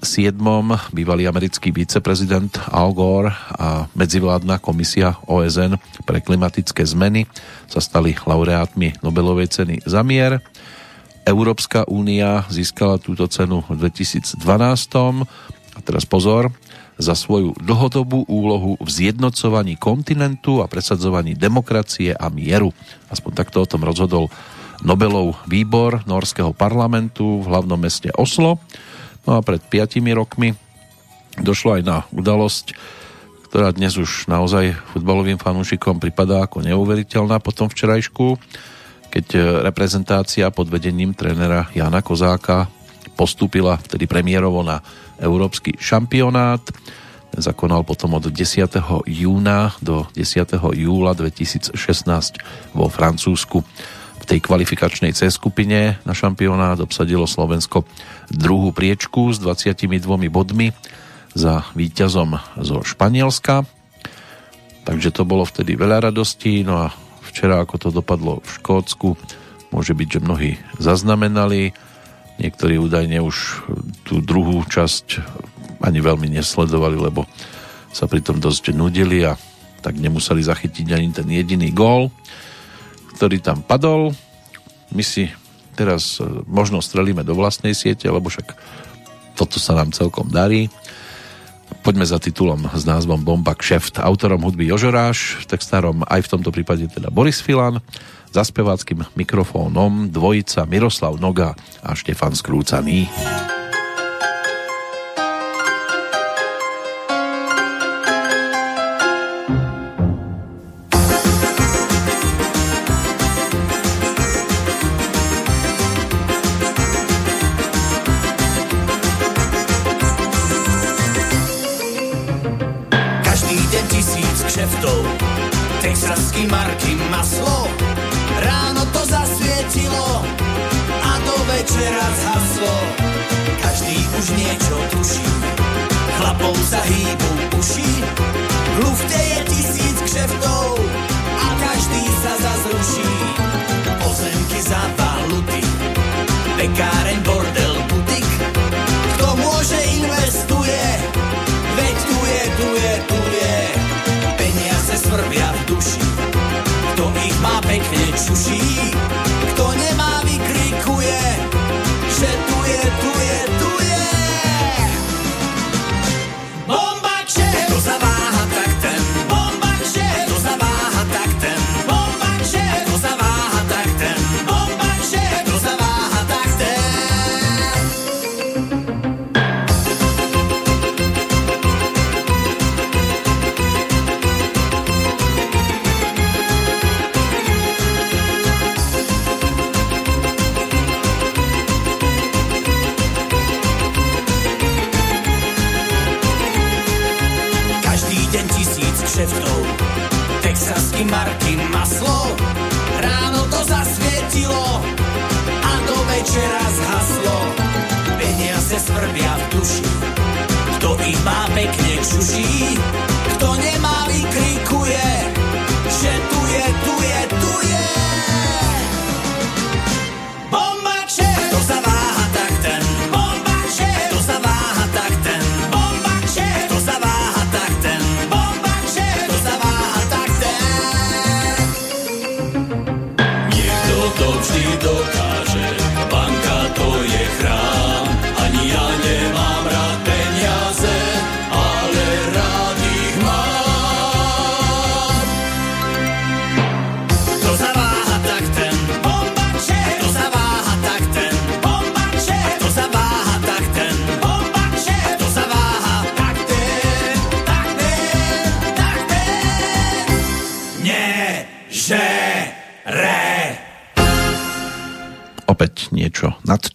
S1: bývalý americký viceprezident Al Gore a medzivládna komisia OSN pre klimatické zmeny sa stali laureátmi Nobelovej ceny za mier. Európska únia získala túto cenu v 2012. A teraz pozor, za svoju dlhodobú úlohu v zjednocovaní kontinentu a presadzovaní demokracie a mieru. Aspoň takto o tom rozhodol Nobelov výbor Norského parlamentu v hlavnom meste Oslo. No a pred 5 rokmi došlo aj na udalosť, ktorá dnes už naozaj futbalovým fanúšikom pripadá ako neuveriteľná po tom včerajšku keď e, reprezentácia pod vedením trénera Jana Kozáka postúpila vtedy premiérovo na Európsky šampionát. Ten zakonal potom od 10. júna do 10. júla 2016 vo Francúzsku. V tej kvalifikačnej C skupine na šampionát obsadilo Slovensko druhú priečku s 22 bodmi za víťazom zo Španielska. Takže to bolo vtedy veľa radostí, no a včera, ako to dopadlo v Škótsku. Môže byť, že mnohí zaznamenali, niektorí údajne už tú druhú časť ani veľmi nesledovali, lebo sa pritom dosť nudili a tak nemuseli zachytiť ani ten jediný gól, ktorý tam padol. My si teraz e, možno strelíme do vlastnej siete, lebo však toto sa nám celkom darí. Poďme za titulom s názvom Bomba Kšeft. Autorom hudby Jožoráš, textárom aj v tomto prípade teda Boris Filan, za speváckým mikrofónom dvojica Miroslav Noga a Štefan Skrúcaný.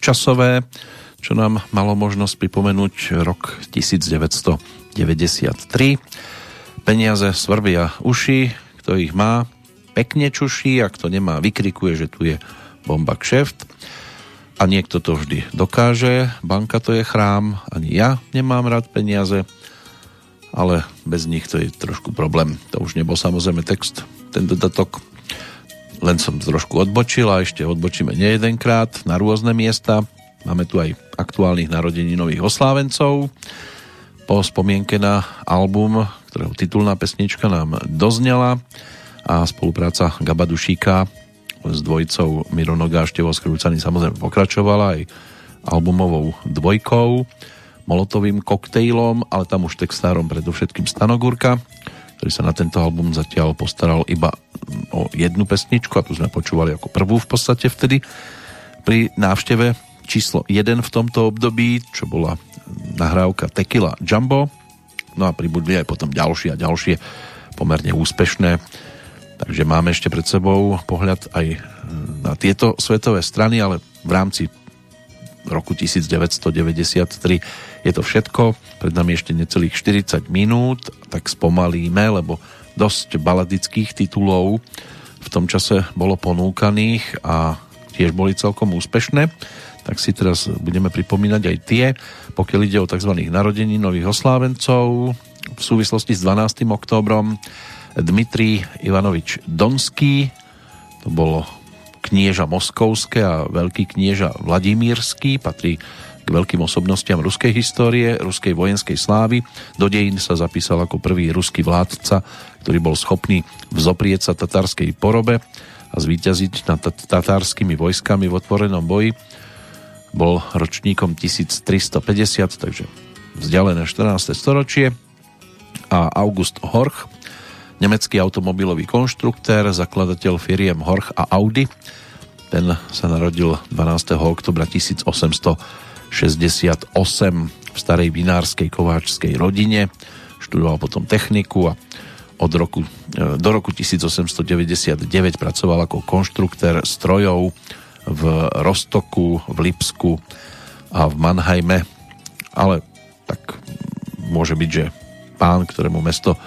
S1: Nadčasové, čo nám malo možnosť pripomenúť rok 1993. Peniaze svrbia uši, kto ich má, pekne čuší a kto nemá, vykrikuje, že tu je bomba kšeft. A niekto to vždy dokáže, banka to je chrám, ani ja nemám rád peniaze, ale bez nich to je trošku problém. To už nebol samozrejme text, ten dodatok len som trošku odbočil a ešte odbočíme nejedenkrát na rôzne miesta. Máme tu aj aktuálnych narodení nových oslávencov. Po spomienke na album, ktorého titulná pesnička nám doznela a spolupráca Gaba Dušíka s dvojicou Mironoga a Števo Skrúcaný samozrejme pokračovala aj albumovou dvojkou, molotovým koktejlom, ale tam už textárom predovšetkým Stanogurka ktorý sa na tento album zatiaľ postaral iba o jednu pesničku a tu sme počúvali ako prvú v podstate vtedy pri návšteve číslo 1 v tomto období, čo bola nahrávka Tequila Jumbo. No a pribudli aj potom ďalšie a ďalšie pomerne úspešné. Takže máme ešte pred sebou pohľad aj na tieto svetové strany, ale v rámci roku 1993 je to všetko, pred nami ešte necelých 40 minút, tak spomalíme, lebo dosť baladických titulov v tom čase bolo ponúkaných a tiež boli celkom úspešné, tak si teraz budeme pripomínať aj tie, pokiaľ ide o tzv. narodení nových oslávencov v súvislosti s 12. októbrom Dmitrij Ivanovič Donský, to bolo knieža Moskovské a veľký knieža Vladimírsky, patrí k veľkým osobnostiam ruskej histórie, ruskej vojenskej slávy. Do dejín sa zapísal ako prvý ruský vládca, ktorý bol schopný vzoprieť sa tatárskej porobe a zvíťaziť nad tatárskymi vojskami v otvorenom boji. Bol ročníkom 1350, takže vzdialené 14. storočie. A August Horch, nemecký automobilový konštruktér, zakladateľ firiem Horch a Audi, ten sa narodil 12. oktobra 1800 68 v starej vinárskej kováčskej rodine. Študoval potom techniku a od roku, e, do roku 1899 pracoval ako konštruktér strojov v Rostoku, v Lipsku a v Mannheime. Ale tak môže byť, že pán, ktorému mesto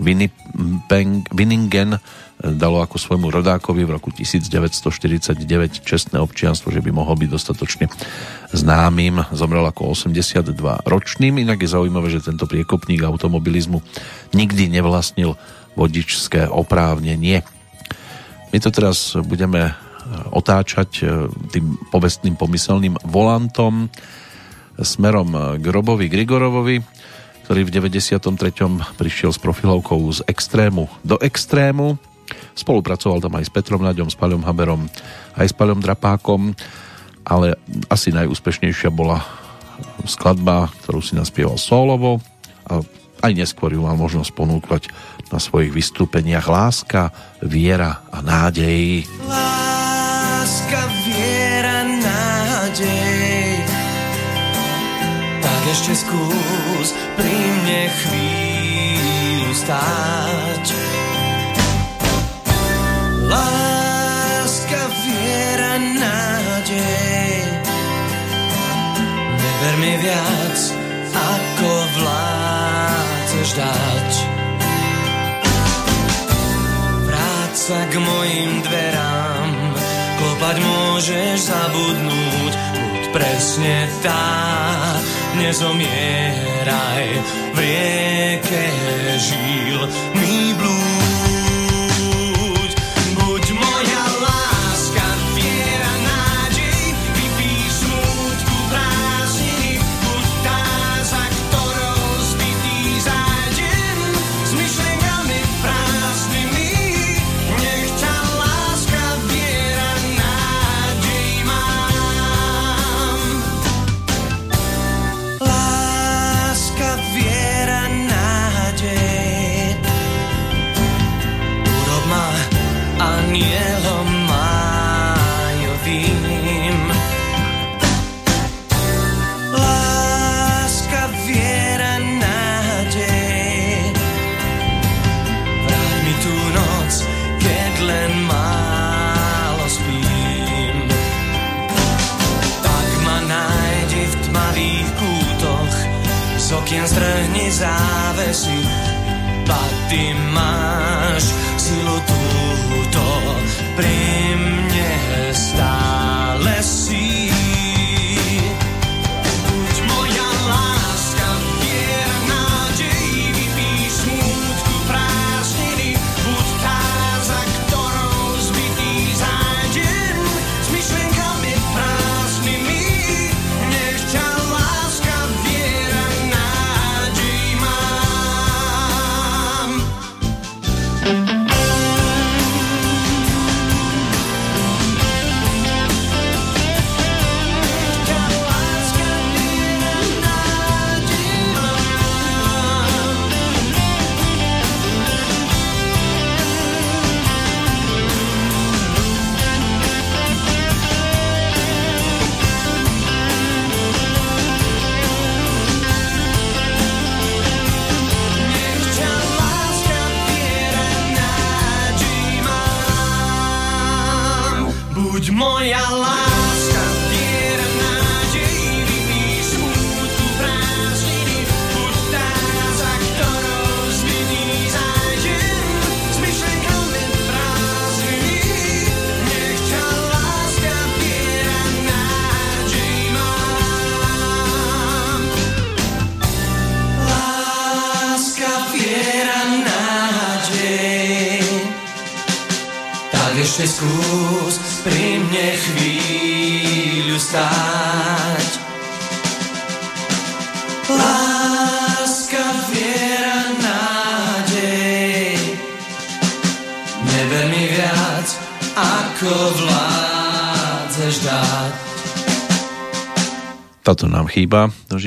S1: Winningen dalo ako svojmu rodákovi v roku 1949 čestné občianstvo, že by mohol byť dostatočne známym. Zomrel ako 82 ročným, inak je zaujímavé, že tento priekopník automobilizmu nikdy nevlastnil vodičské oprávnenie. My to teraz budeme otáčať e, tým povestným pomyselným volantom smerom k Robovi Grigorovovi, ktorý v 93. prišiel s profilovkou z extrému do extrému Spolupracoval tam aj s Petrom Naďom, s Paľom Haberom, aj s Paľom Drapákom, ale asi najúspešnejšia bola skladba, ktorú si naspieval solovo a aj neskôr ju mal možnosť ponúkať na svojich vystúpeniach Láska, viera a nádej.
S7: Láska, viera, nádej Tak ešte skús pri mne chvíľu stáť. Láska, viera, nádej. Never mi viac, ako vládzeš dať. Vráť sa k mojim dverám. Klopať môžeš zabudnúť Buď presne tá Nezomieraj v rieke žil. Mi blúd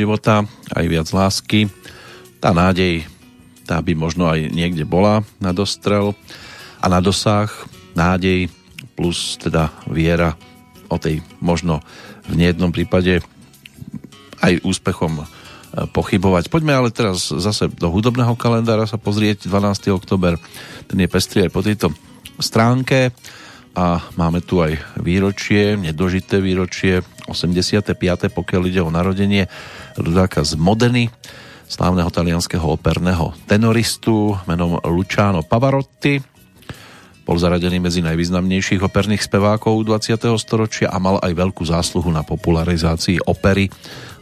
S1: života, aj viac lásky. Tá nádej, tá by možno aj niekde bola na dostrel a na dosah. Nádej plus teda viera o tej možno v nejednom prípade aj úspechom e, pochybovať. Poďme ale teraz zase do hudobného kalendára sa pozrieť 12. oktober. Ten je pestrý aj po tejto stránke a máme tu aj výročie, nedožité výročie 85. pokiaľ ide o narodenie rodáka z Modeny, slávneho talianského operného tenoristu menom Luciano Pavarotti. Bol zaradený medzi najvýznamnejších operných spevákov 20. storočia a mal aj veľkú zásluhu na popularizácii opery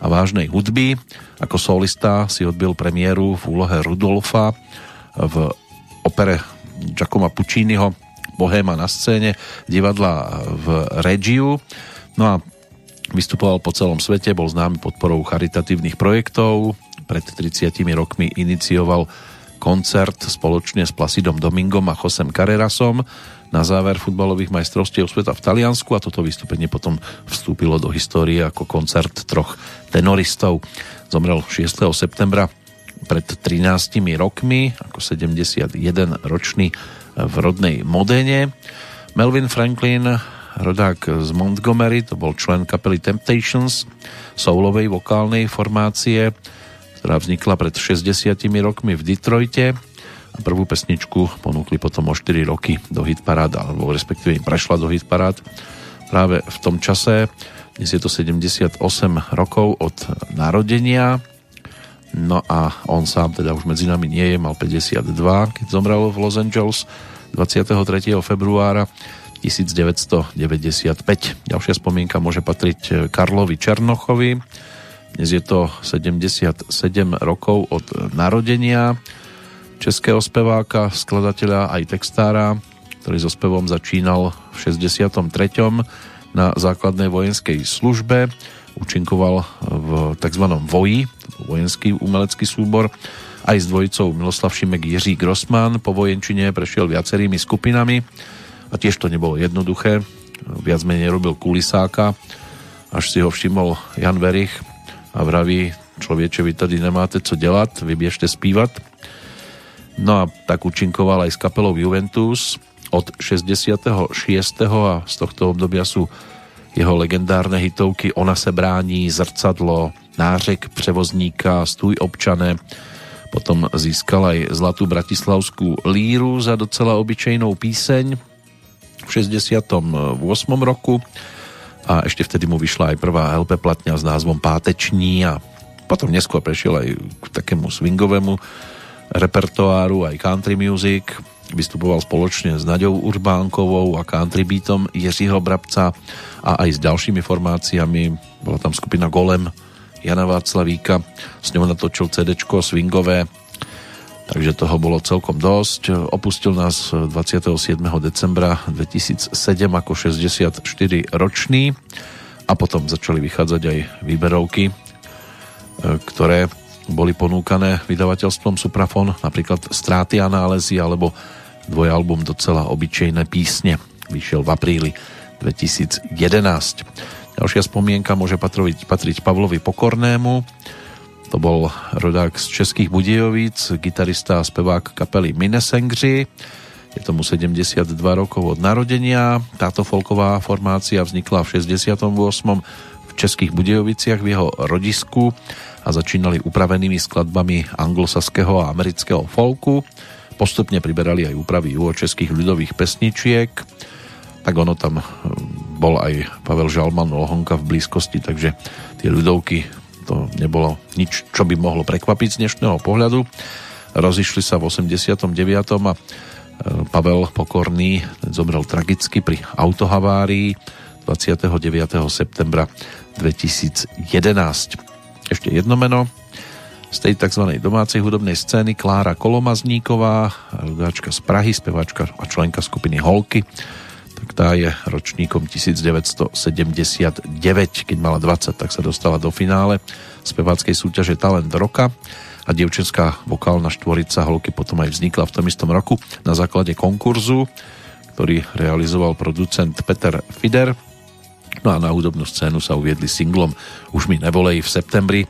S1: a vážnej hudby. Ako solista si odbil premiéru v úlohe Rudolfa v opere Giacomo Pucciniho Bohéma na scéne divadla v Regiu. No a vystupoval po celom svete, bol známy podporou charitatívnych projektov. Pred 30 rokmi inicioval koncert spoločne s Placidom Domingom a Josem Carrerasom na záver futbalových majstrovstiev sveta v Taliansku a toto vystúpenie potom vstúpilo do histórie ako koncert troch tenoristov. Zomrel 6. septembra pred 13 rokmi ako 71 ročný v rodnej Modene. Melvin Franklin, rodák z Montgomery, to bol člen kapely Temptations, soulovej vokálnej formácie, ktorá vznikla pred 60 rokmi v Detroite a prvú pesničku ponúkli potom o 4 roky do hitparád, alebo respektíve im prešla do hitparád práve v tom čase. Dnes je to 78 rokov od narodenia, no a on sám teda už medzi nami nie je, mal 52, keď zomrel v Los Angeles 23. februára 1995. Ďalšia spomienka môže patriť Karlovi Černochovi, dnes je to 77 rokov od narodenia českého speváka, skladateľa aj textára, ktorý so spevom začínal v 63. na základnej vojenskej službe. Účinkoval v tzv. voji, vojenský umelecký súbor, aj s dvojicou Miloslav Šimek Jiří Grossman. Po vojenčine prešiel viacerými skupinami a tiež to nebolo jednoduché. Viac menej robil kulisáka, až si ho všimol Jan Verich, a vraví, člověče, vy tady nemáte co dělat, vy běžte zpívat. No a tak účinkoval aj s kapelou Juventus od 66. a z tohto obdobia sú jeho legendárne hitovky Ona se brání, Zrcadlo, Nářek převozníka, Stůj občané. Potom získal aj Zlatú bratislavskú líru za docela obyčejnou píseň v 68. roku a ešte vtedy mu vyšla aj prvá LP platňa s názvom Páteční a Potom neskôr prešiel aj k takému swingovému repertoáru, aj country music. Vystupoval spoločne s Naďou Urbánkovou a country beatom Jiřího Brabca a aj s ďalšími formáciami. Bola tam skupina Golem Jana Václavíka. S ňou natočil CD swingové takže toho bolo celkom dosť. Opustil nás 27. decembra 2007 ako 64 ročný a potom začali vychádzať aj výberovky, e, ktoré boli ponúkané vydavateľstvom Suprafon, napríklad Stráty a nálezy alebo dvojalbum docela obyčejné písne. Vyšiel v apríli 2011. Ďalšia spomienka môže patriť, patriť Pavlovi Pokornému. To bol rodák z Českých Budějovíc, gitarista a spevák kapely Minesengři. Je tomu 72 rokov od narodenia. Táto folková formácia vznikla v 68. v Českých Budějoviciach v jeho rodisku a začínali upravenými skladbami anglosaského a amerického folku. Postupne priberali aj úpravy českých ľudových pesničiek. Tak ono tam hm, bol aj Pavel Žalman Lohonka v blízkosti, takže tie ľudovky to nebolo nič, čo by mohlo prekvapiť z dnešného pohľadu. Rozišli sa v 89. a e, Pavel Pokorný zomrel tragicky pri autohavárii 29. septembra 2011. Ešte jedno meno z tej tzv. domácej hudobnej scény Klára Kolomazníková, rodáčka z Prahy, speváčka a členka skupiny Holky, tak tá je ročníkom 1979, keď mala 20, tak sa dostala do finále speváckej súťaže Talent roka a dievčenská vokálna štvorica Holky potom aj vznikla v tom istom roku na základe konkurzu, ktorý realizoval producent Peter Fider. No a na hudobnú scénu sa uviedli singlom Už mi nevolej v septembri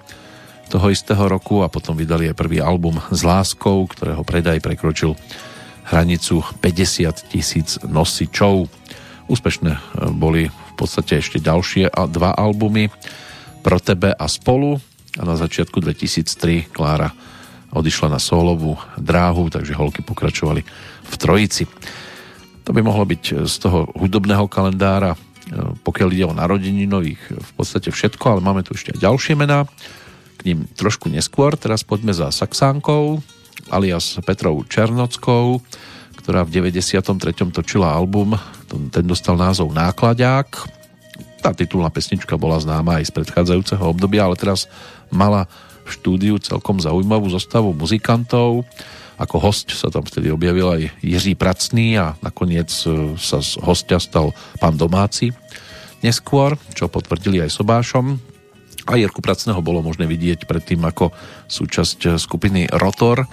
S1: toho istého roku a potom vydali aj prvý album S láskou, ktorého predaj prekročil hranicu 50 tisíc nosičov. Úspešné e, boli v podstate ešte ďalšie dva albumy Pro tebe a spolu a na začiatku 2003 Klára odišla na solovú dráhu, takže holky pokračovali v trojici. To by mohlo byť z toho hudobného kalendára, e, pokiaľ ide o nových, v podstate všetko, ale máme tu ešte aj ďalšie mená, k ním trošku neskôr. Teraz poďme za Saxánkou, alias Petrou Černockou, ktorá v 93. točila album, ten dostal názov Nákladák. Tá titulná pesnička bola známa aj z predchádzajúceho obdobia, ale teraz mala v štúdiu celkom zaujímavú zostavu muzikantov. Ako host sa tam vtedy objavil aj Jiří Pracný a nakoniec e, sa z hostia stal pán Domáci neskôr, čo potvrdili aj Sobášom. A Jirku Pracného bolo možné vidieť predtým ako súčasť skupiny Rotor,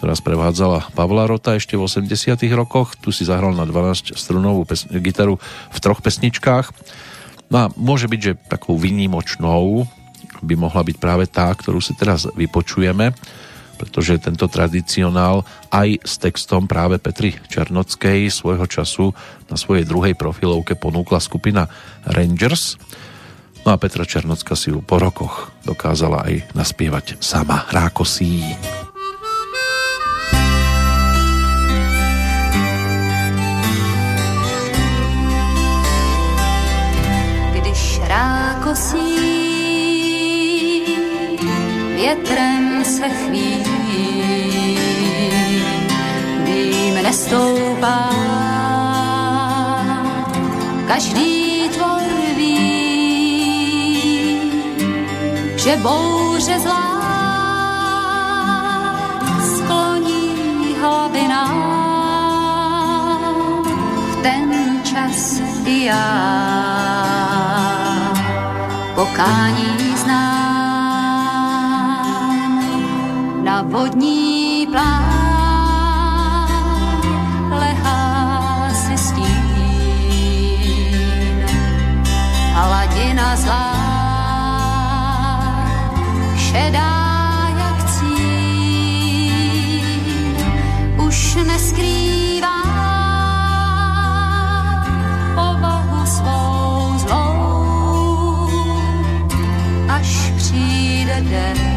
S1: ktorá sprevádzala Pavla Rota ešte v 80 rokoch. Tu si zahral na 12 strunovú pes- gitaru v troch pesničkách. No a môže byť, že takou výnimočnou by mohla byť práve tá, ktorú si teraz vypočujeme, pretože tento tradicionál aj s textom práve Petri Černockej svojho času na svojej druhej profilovke ponúkla skupina Rangers – No a Petra Černocka si ju po rokoch dokázala aj naspievať sama Rákosí.
S9: Když rákosí větrem se chvíjí, dým nestoupá, každý že bouře zlá skloní hlavy v ten čas i já pokání znám na vodní plán lehá si stín. Hladina zlá šedá jak cín, už neskrývá povahu svou zlou, až přijde déšť,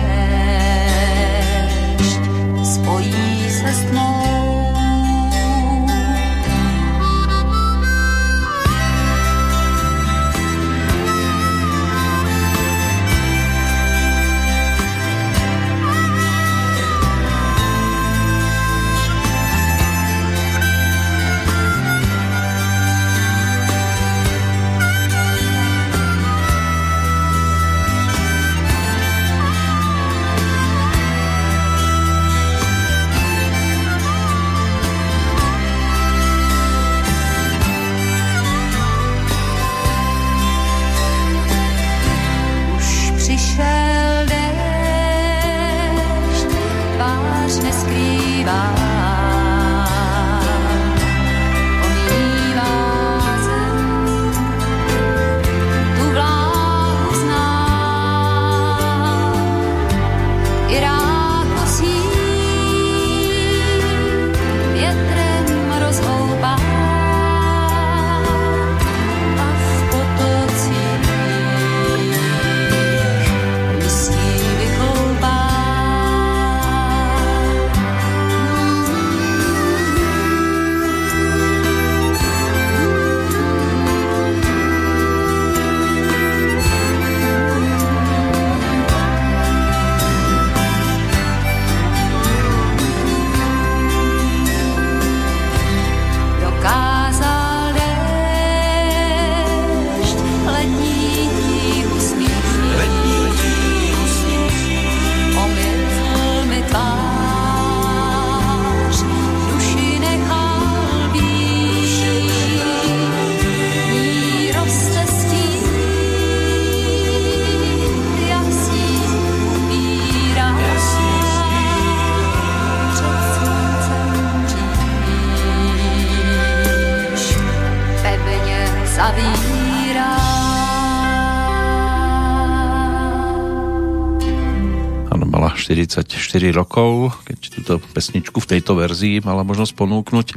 S1: rokov, keď túto pesničku v tejto verzii mala možnosť ponúknuť.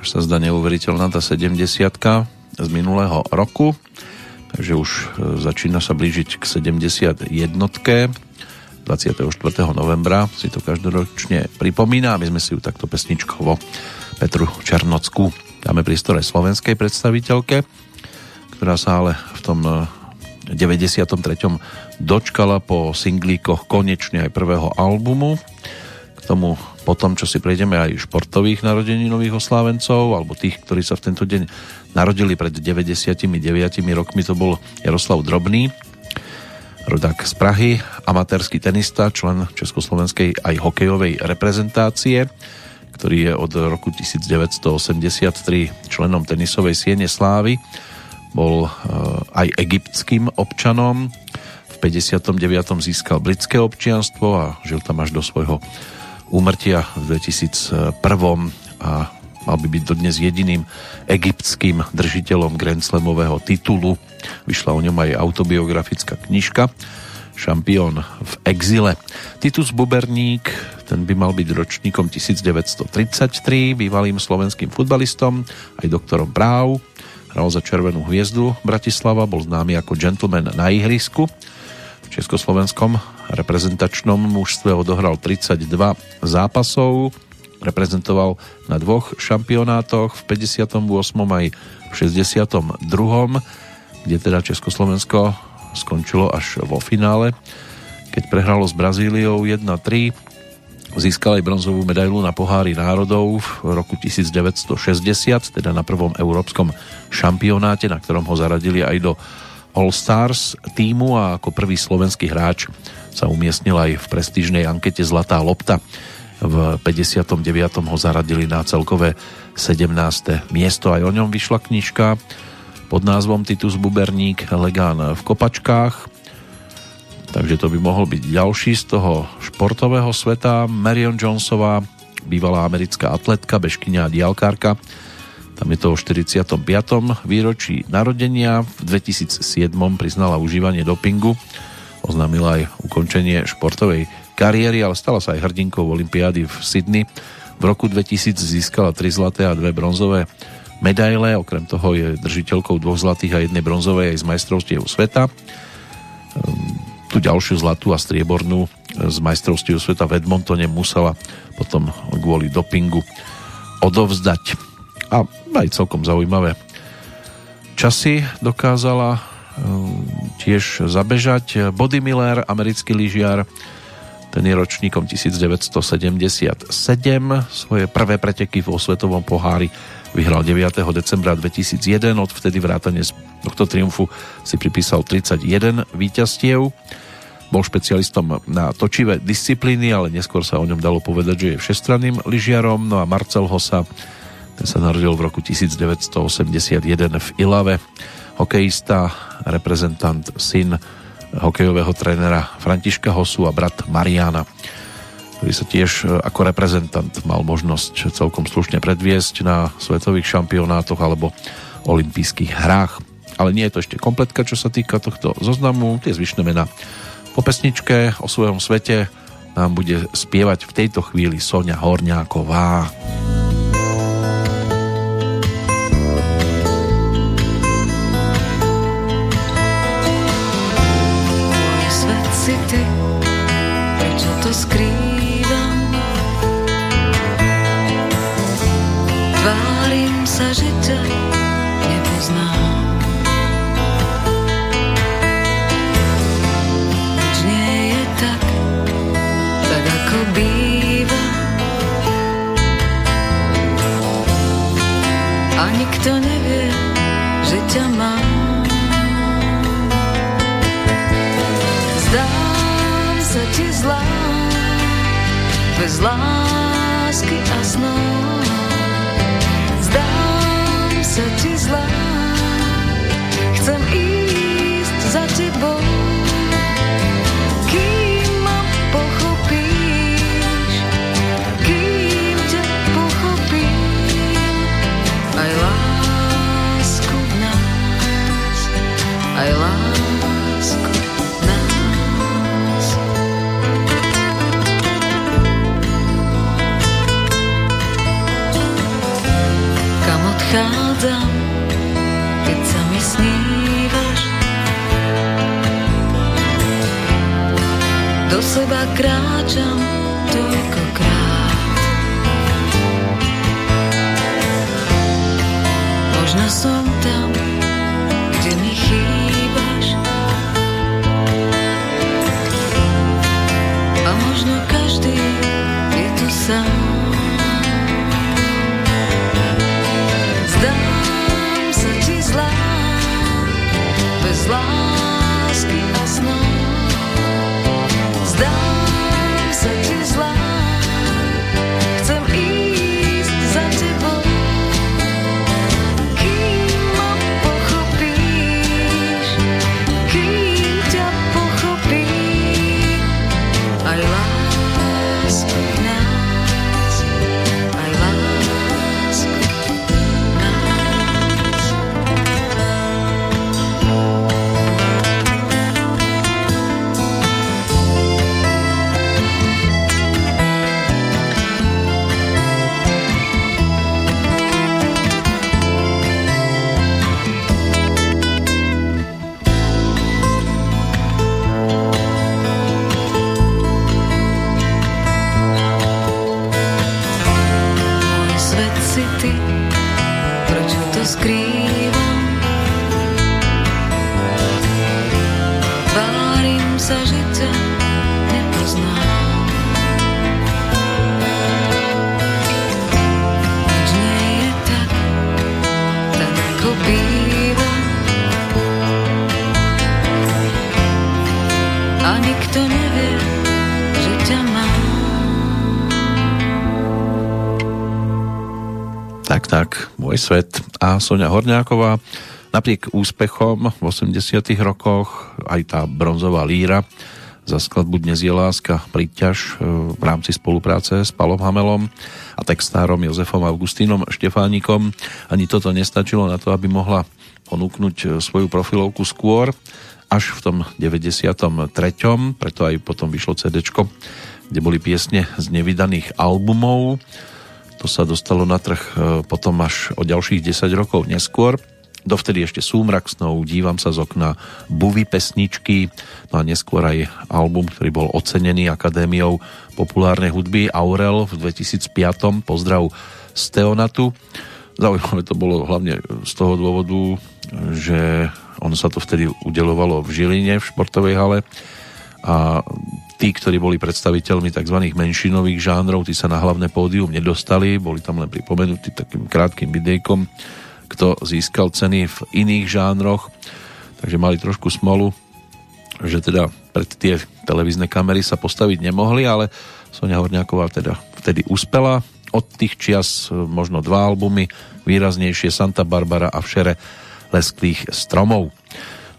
S1: Až sa zdá neuveriteľná tá 70 z minulého roku. Takže už e, začína sa blížiť k 71. 24. novembra si to každoročne pripomína a my sme si ju takto pesničkovo Petru Černocku dáme priestor aj slovenskej predstaviteľke, ktorá sa ale v tom 93. E, dočkala po singlíkoch konečne aj prvého albumu. K tomu potom, čo si prejdeme aj športových narodeninových oslávencov, alebo tých, ktorí sa v tento deň narodili pred 99 rokmi, to bol Jaroslav Drobný, rodák z Prahy, amatérsky tenista, člen československej aj hokejovej reprezentácie, ktorý je od roku 1983 členom tenisovej siene Slávy. Bol eh, aj egyptským občanom. V 59. získal britské občianstvo a žil tam až do svojho úmrtia v 2001. a mal by byť dodnes jediným egyptským držiteľom Grand Slamového titulu. Vyšla o ňom aj autobiografická knižka Šampión v exile. Titus Buberník, ten by mal byť ročníkom 1933, bývalým slovenským futbalistom, aj doktorom práv. Hral za Červenú hviezdu Bratislava, bol známy ako gentleman na ihrisku. V československom reprezentačnom mužstve odohral 32 zápasov, reprezentoval na dvoch šampionátoch, v 58. aj v 62. kde teda Československo skončilo až vo finále, keď prehralo s Brazíliou 1-3. Získal aj bronzovú medailu na pohári národov v roku 1960, teda na prvom európskom šampionáte, na ktorom ho zaradili aj do All Stars týmu a ako prvý slovenský hráč sa umiestnil aj v prestížnej ankete Zlatá lopta v 59. ho zaradili na celkové 17. miesto. Aj o ňom vyšla knižka pod názvom Titus Buberník Legán v kopačkách. Takže to by mohol byť ďalší z toho športového sveta. Marion Jonesová, bývalá americká atletka, bežkynia a dialkárka. Tam je to o 45. výročí narodenia. V 2007 priznala užívanie dopingu. Oznámila aj ukončenie športovej kariéry, ale stala sa aj hrdinkou Olympiády v Sydney. V roku 2000 získala 3 zlaté a 2 bronzové medaile, okrem toho je držiteľkou dvoch zlatých a jednej bronzovej aj z majstrovstiev sveta. Tú ďalšiu zlatú a striebornú z majstrovstiev sveta v Edmontone musela potom kvôli dopingu odovzdať. A aj celkom zaujímavé časy dokázala ehm, tiež zabežať. Body Miller, americký lyžiar, ten je ročníkom 1977. Svoje prvé preteky vo Svetovom pohári vyhral 9. decembra 2001. Odvtedy vrátane tohto triumfu si pripísal 31 víťazstiev. Bol špecialistom na točivé disciplíny, ale neskôr sa o ňom dalo povedať, že je všestranným lyžiarom. No a Marcel Hossa, ten sa narodil v roku 1981 v Ilave. Hokejista, reprezentant, syn hokejového trénera Františka Hosu a brat Mariana, ktorý sa tiež e, ako reprezentant mal možnosť celkom slušne predviesť na svetových šampionátoch alebo olympijských hrách. Ale nie je to ešte kompletka, čo sa týka tohto zoznamu. Tie zvyšné mená po pesničke o svojom svete nám bude spievať v tejto chvíli Sonia Horňáková.
S10: Bez lásky
S1: Sonia Horňáková. Napriek úspechom v 80 rokoch aj tá bronzová líra za skladbu Dnes je láska príťaž e, v rámci spolupráce s Palom Hamelom a textárom Jozefom Augustínom Štefánikom. Ani toto nestačilo na to, aby mohla ponúknuť e, svoju profilovku skôr, až v tom 93. Preto aj potom vyšlo CD, kde boli piesne z nevydaných albumov. To sa dostalo na trh e, potom až o ďalších 10 rokov neskôr. Dovtedy ešte Súmrak snov, Dívam sa z okna, Buvy pesničky, no a neskôr aj album, ktorý bol ocenený Akadémiou populárnej hudby Aurel v 2005. Pozdrav z Teonatu. Zaujímavé to bolo hlavne z toho dôvodu, že ono sa to vtedy udelovalo v Žiline, v športovej hale a tí, ktorí boli predstaviteľmi tzv. menšinových žánrov, tí sa na hlavné pódium nedostali, boli tam len pripomenutí takým krátkým videjkom, kto získal ceny v iných žánroch, takže mali trošku smolu, že teda pred tie televízne kamery sa postaviť nemohli, ale Sonia Horňáková teda vtedy uspela. Od tých čias e, možno dva albumy, výraznejšie Santa Barbara a Všere lesklých stromov.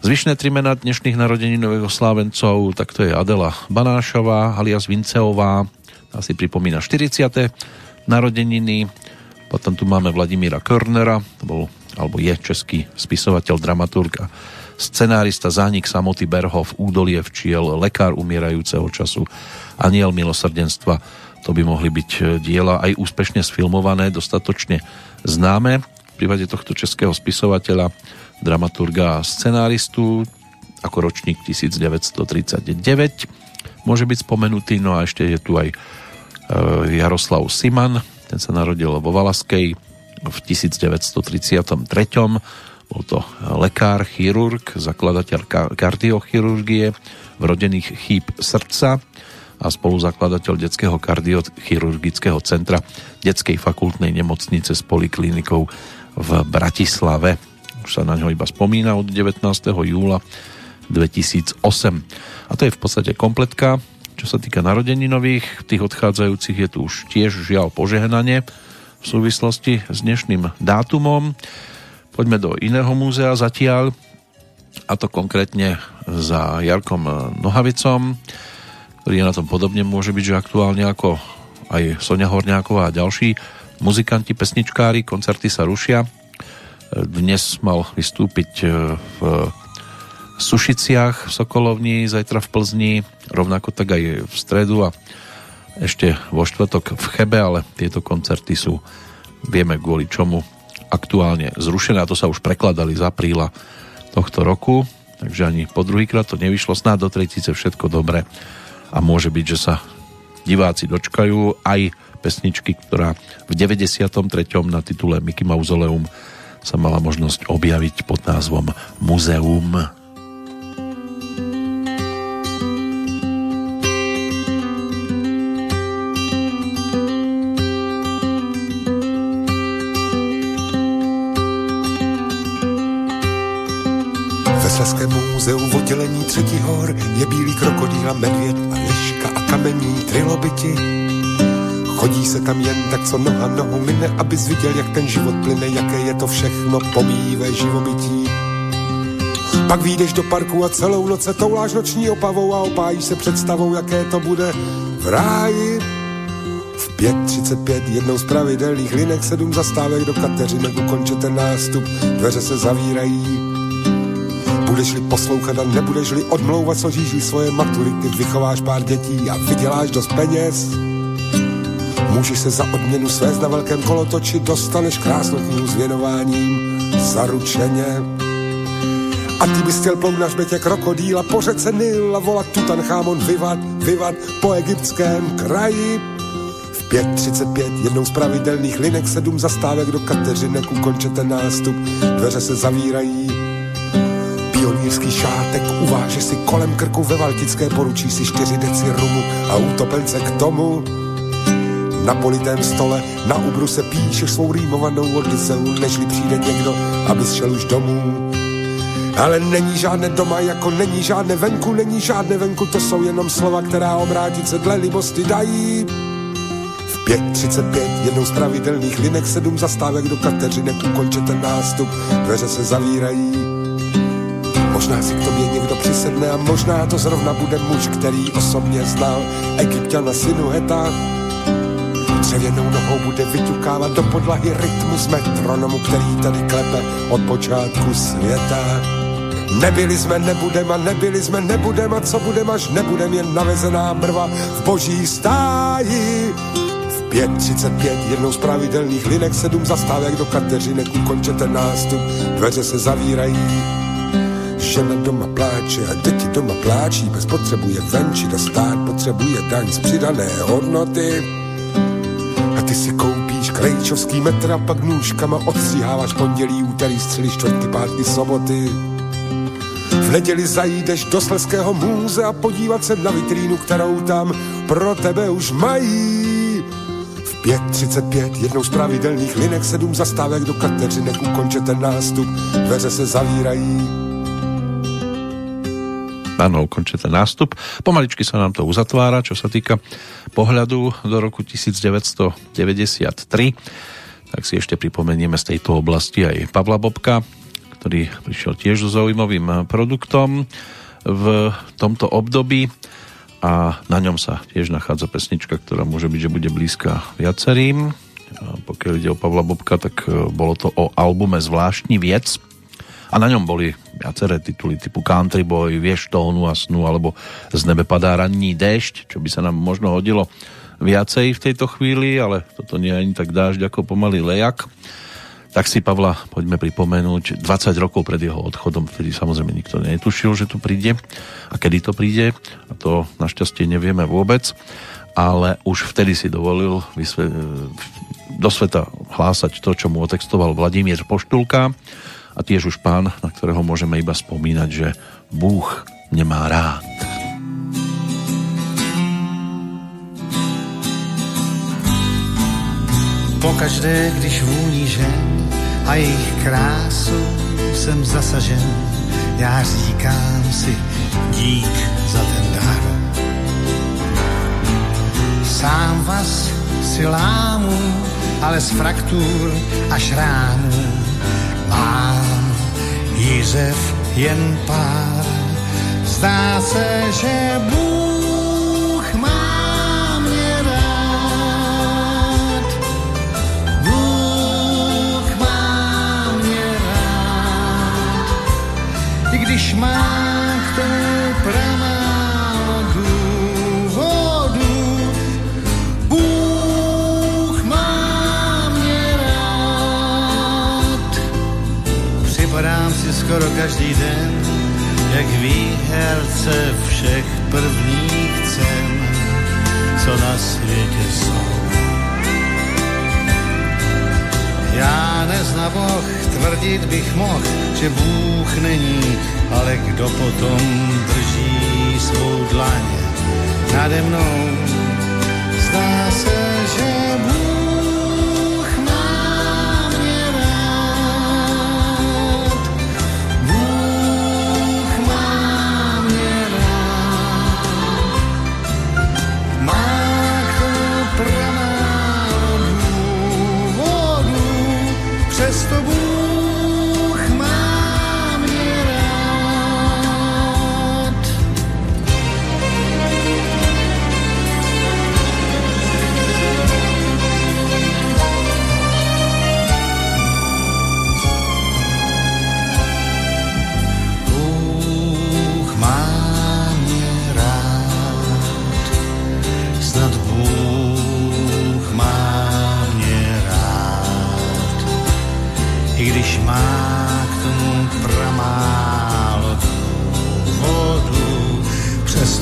S1: Zvyšné tri mená dnešných narodeninových oslávencov, tak to je Adela Banášová, alias Vinceová, asi pripomína 40. narodeniny. Potom tu máme Vladimíra Körnera, to bol, alebo je český spisovateľ, dramaturg a scenárista Zánik samoty Berhov, Údolie včiel, Lekár umierajúceho času, Aniel milosrdenstva. To by mohli byť diela aj úspešne sfilmované, dostatočne známe. V prípade tohto českého spisovateľa, dramaturga a scenáristu ako ročník 1939 môže byť spomenutý, no a ešte je tu aj e, Jaroslav Siman, ten sa narodil vo Valaskej v 1933. Bol to lekár, chirurg, zakladateľ ka- kardiochirurgie, vrodených chýb srdca a spoluzakladateľ detského kardiochirurgického centra detskej fakultnej nemocnice s poliklinikou v Bratislave. Už sa na ňo iba spomína od 19. júla 2008. A to je v podstate kompletka. Čo sa týka narodeninových, tých odchádzajúcich je tu už tiež žiaľ požehnanie v súvislosti s dnešným dátumom. Poďme do iného múzea zatiaľ, a to konkrétne za Jarkom Nohavicom, ktorý je na tom podobne, môže byť, že aktuálne ako aj Sonia Horňáková a ďalší muzikanti, pesničkári, koncerty sa rušia. Dnes mal vystúpiť v Sušiciach v Sokolovni, zajtra v Plzni, rovnako tak aj v stredu a ešte vo štvrtok v Chebe, ale tieto koncerty sú, vieme kvôli čomu, aktuálne zrušené a to sa už prekladali z apríla tohto roku, takže ani po druhýkrát to nevyšlo, snáď do tretice všetko dobre a môže byť, že sa diváci dočkajú aj pesničky, ktorá v 93. na titule Mickey Mausoleum sa mala možnosť objaviť pod názvom Muzeum.
S11: Sleském muzeu v oddělení třetí hor je bílý krokodýl a medvěd a liška a kamení trilobiti. Chodí se tam jen tak, co noha nohu mine, abys viděl, jak ten život plyne, jaké je to všechno pomíjivé živobytí. Pak výjdeš do parku a celou noc se touláš noční opavou a opájíš se představou, jaké to bude v ráji. V 5.35 jednou z pravidelných linek sedm zastávek do Kateřinek ukončete nástup, dveře se zavírají Budeš-li poslouchat a nebudeš-li odmlouvat, žíží svoje maturity, vychováš pár dětí a vyděláš dost peněz. Můžeš se za odměnu svést na velkém kolotoči, dostaneš krásnou knihu s věnováním, zaručeně. A ty bys chtěl plout na žbetě krokodýla, po řece Nil a volat Tutanchamon, vyvat, vyvat po egyptském kraji. V 5.35 jednou z pravidelných linek sedm zastávek do Kateřinek ukončete nástup, dveře se zavírají, pionýrský šátek, uváže si kolem krku ve Valtické, poručí si čtyři deci rumu a utopence k tomu. Na politém stole na ubru se píšeš svou rýmovanou odiseu, nežli přijde někdo, aby šel už domů. Ale není žádné doma, jako není žádné venku, není žádné venku, to jsou jenom slova, která obrátice dle libosti dají. V 5.35 jednou z pravidelných linek sedm zastávek do Kateřinek ukončete nástup, dveře se zavírají. Možná si k tobě někdo přisedne a možná to zrovna bude muž, který osobně znal Egyptiana Sinuheta. Dřevěnou nohou bude vyťukávat do podlahy rytmus metronomu, který tady klepe od počátku světa. Nebyli jsme, nebudem a nebyli jsme, nebudem a co budem, až nebudem jen navezená mrva v boží stáji. V 5.35 jednou z pravidelných linek sedm zastávek do Kateřinek ukončete nástup, dveře se zavírají Žena doma pláče a děti doma pláčí, bez potřebuje venčit a stát potřebuje daň z přidané hodnoty. Ty si koupíš krejčovský metr a pak nůžkama odstříháváš pondělí, úterý, střely, čtvrtky, pátky, soboty. V neděli zajídeš do Sleského můze a podívat se na vitrínu, kterou tam pro tebe už mají. V 5.35 jednou z pravidelných linek sedm zastávek do Kateřinek ukončete nástup, dveře se zavírají
S1: Áno, ukončí ten nástup. Pomaličky sa nám to uzatvára, čo sa týka pohľadu do roku 1993. Tak si ešte pripomenieme z tejto oblasti aj Pavla Bobka, ktorý prišiel tiež so zaujímavým produktom v tomto období a na ňom sa tiež nachádza pesnička, ktorá môže byť, že bude blízka viacerým. A pokiaľ ide o Pavla Bobka, tak e, bolo to o albume Zvláštní viec a na ňom boli viaceré tituly typu Country Boy, Vieš tónu a snu alebo Z nebe padá ranní déšť, čo by sa nám možno hodilo viacej v tejto chvíli, ale toto nie je ani tak dážď ako pomalý lejak. Tak si Pavla poďme pripomenúť 20 rokov pred jeho odchodom, vtedy samozrejme nikto netušil, že tu príde. A kedy to príde a to našťastie nevieme vôbec, ale už vtedy si dovolil vysve- do sveta hlásať to, čo mu otextoval Vladimír Poštulka a tiež už pán, na ktorého môžeme iba spomínať, že Bůh nemá rád.
S12: Pokaždé, když vůní žen a jejich krásu jsem zasažen, já říkám si dík za ten dar. Sám vás si lámu, ale z fraktur a šrámů mám Jiřev jen pár. Zdá se, že Bůh má mě rád. Bůh má mě rád. I když má skoro každý den, jak výherce všech prvních cen, co na světě jsou. Já nezna Boh, tvrdit bych mohl, že Bůh není, ale kdo potom drží svou dlaň nade mnou. Zdá se, přesto Bůh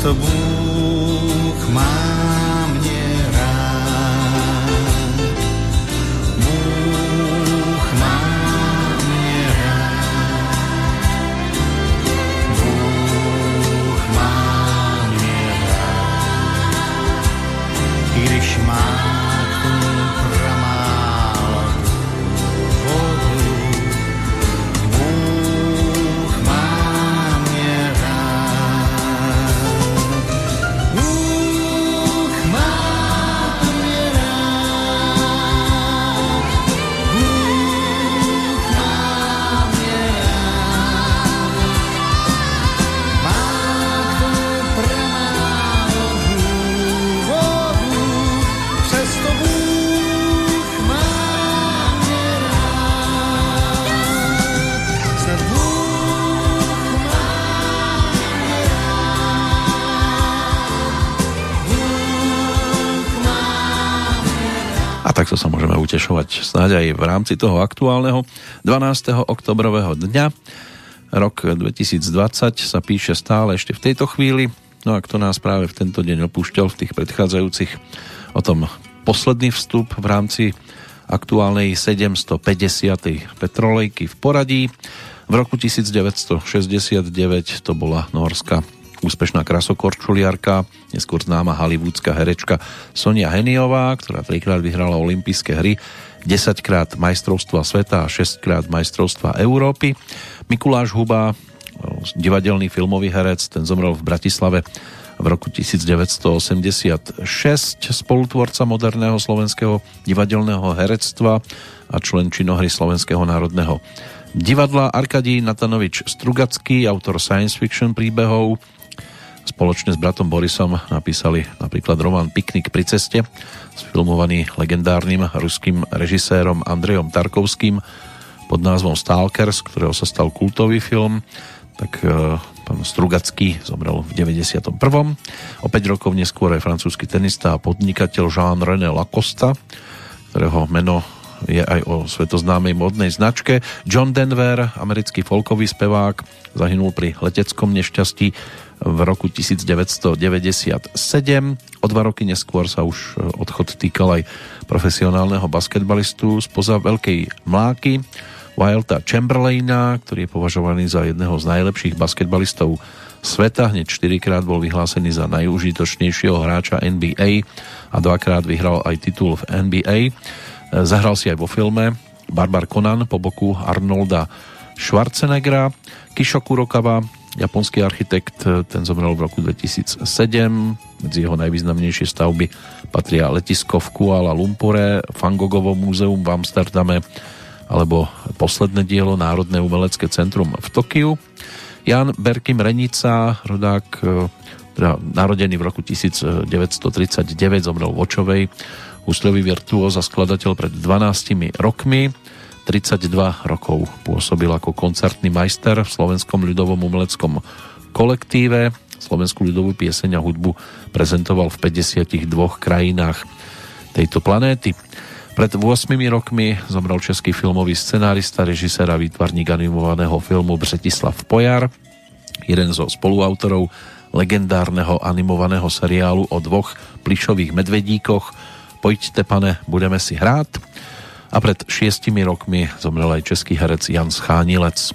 S12: přesto Bůh má
S1: utešovať snáď aj v rámci toho aktuálneho 12. oktobrového dňa. Rok 2020 sa píše stále ešte v tejto chvíli. No a kto nás práve v tento deň opúšťal v tých predchádzajúcich o tom posledný vstup v rámci aktuálnej 750. petrolejky v poradí. V roku 1969 to bola norská úspešná krasokorčuliarka, neskôr známa hollywoodská herečka Sonia Heniová, ktorá trikrát vyhrala olympijské hry, 10 krát majstrovstva sveta a 6 krát majstrovstva Európy. Mikuláš Huba, divadelný filmový herec, ten zomrel v Bratislave v roku 1986, spolutvorca moderného slovenského divadelného herectva a člen činohry Slovenského národného divadla. Arkadí Natanovič Strugacký, autor science fiction príbehov, spoločne s bratom Borisom napísali napríklad román Piknik pri ceste, sfilmovaný legendárnym ruským režisérom Andrejom Tarkovským pod názvom Stalker, z ktorého sa stal kultový film. Tak e, pán Strugacký zomrel v 91. O 5 rokov neskôr aj francúzsky tenista a podnikateľ Jean-René Lacosta, ktorého meno je aj o svetoznámej modnej značke. John Denver, americký folkový spevák, zahynul pri leteckom nešťastí v roku 1997. O dva roky neskôr sa už odchod týkal aj profesionálneho basketbalistu spoza Veľkej Mláky, Wilda Chamberlaina, ktorý je považovaný za jedného z najlepších basketbalistov sveta. Hneď 4 krát bol vyhlásený za najúžitočnejšieho hráča NBA a dvakrát vyhral aj titul v NBA. Zahral si aj vo filme Barbar Conan po boku Arnolda Schwarzeneggera. Kisho Kurokawa, japonský architekt, ten zomrel v roku 2007. Medzi jeho najvýznamnejšie stavby patria letisko v Kuala Lumpure, Fangogovo múzeum v Amsterdame alebo posledné dielo Národné umelecké centrum v Tokiu. Jan Berkim Renica, rodák teda narodený v roku 1939, zomrel v Očovej, úsľový virtuóz a skladateľ pred 12 rokmi. 32 rokov pôsobil ako koncertný majster v Slovenskom ľudovom umeleckom kolektíve. Slovenskú ľudovú pieseň a hudbu prezentoval v 52 krajinách tejto planéty. Pred 8 rokmi zomrel český filmový scenárista, režisér a výtvarník animovaného filmu Břetislav Pojar, jeden zo spoluautorov legendárneho animovaného seriálu o dvoch plišových medvedíkoch Pojďte pane, budeme si hrát. A pred šiestimi rokmi zomrel aj český herec Jan Schánilec.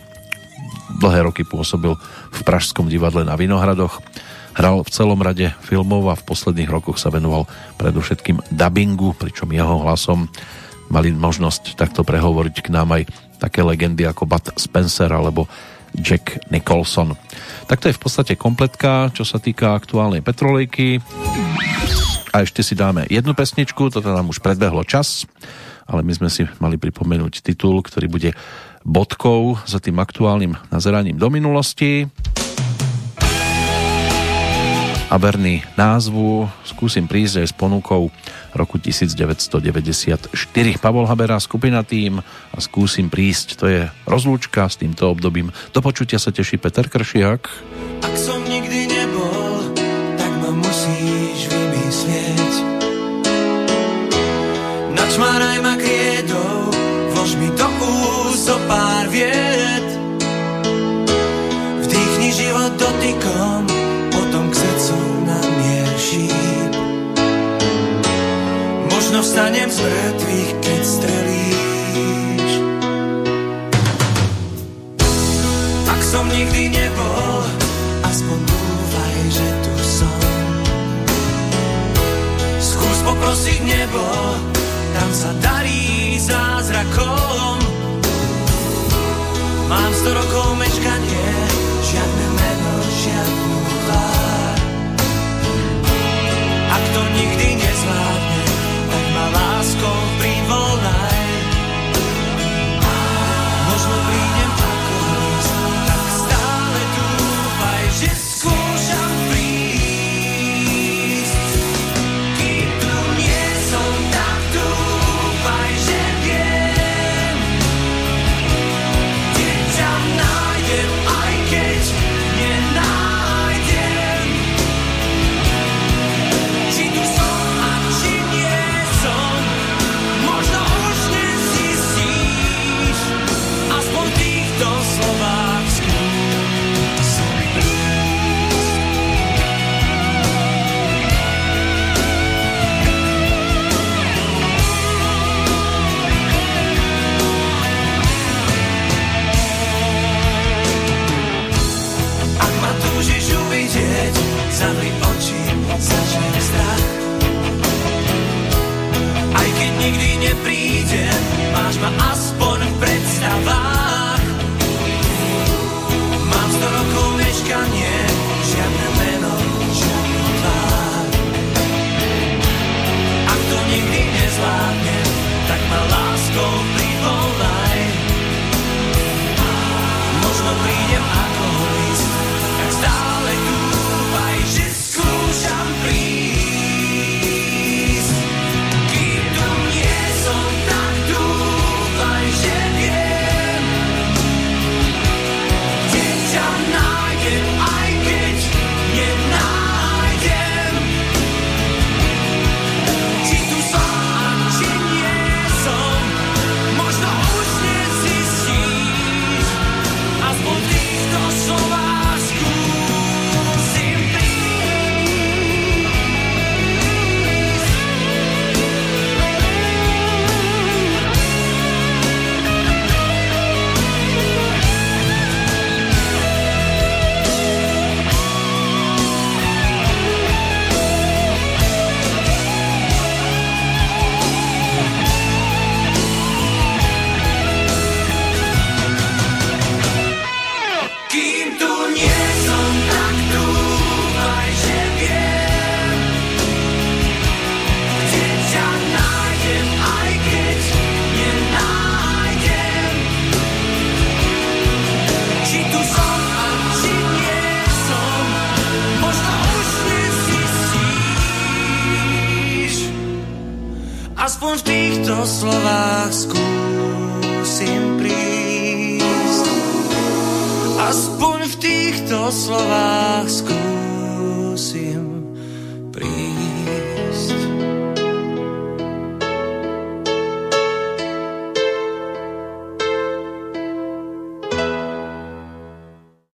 S1: Dlhé roky pôsobil v Pražskom divadle na Vinohradoch. Hral v celom rade filmov a v posledných rokoch sa venoval predovšetkým dubbingu, pričom jeho hlasom mali možnosť takto prehovoriť k nám aj také legendy ako Bud Spencer alebo Jack Nicholson. Tak to je v podstate kompletka, čo sa týka aktuálnej petrolejky. A ešte si dáme jednu pesničku, toto nám už predbehlo čas, ale my sme si mali pripomenúť titul, ktorý bude bodkou za tým aktuálnym nazeraním do minulosti. A verný názvu skúsim prísť aj s ponukou roku 1994. Pavol Habera, skupina tým a skúsim prísť. To je rozlúčka s týmto obdobím. Do počutia sa teší Peter Kršiak.
S7: Ak som nikdy nebol, pár viet. Vdýchni život dotykom, potom k srdcu na mier šíp. Možno vstanem z mŕtvych, keď strelíš. Ak som nikdy nebol, aspoň dúfaj, že tu som. Skús poprosiť nebo, tam sa darí zázrakom. Mám sto rokov mečkanie, žiadne meno, žiadnu tvár. Ak to nikdy nezvládne, tak ma láskou privolaj.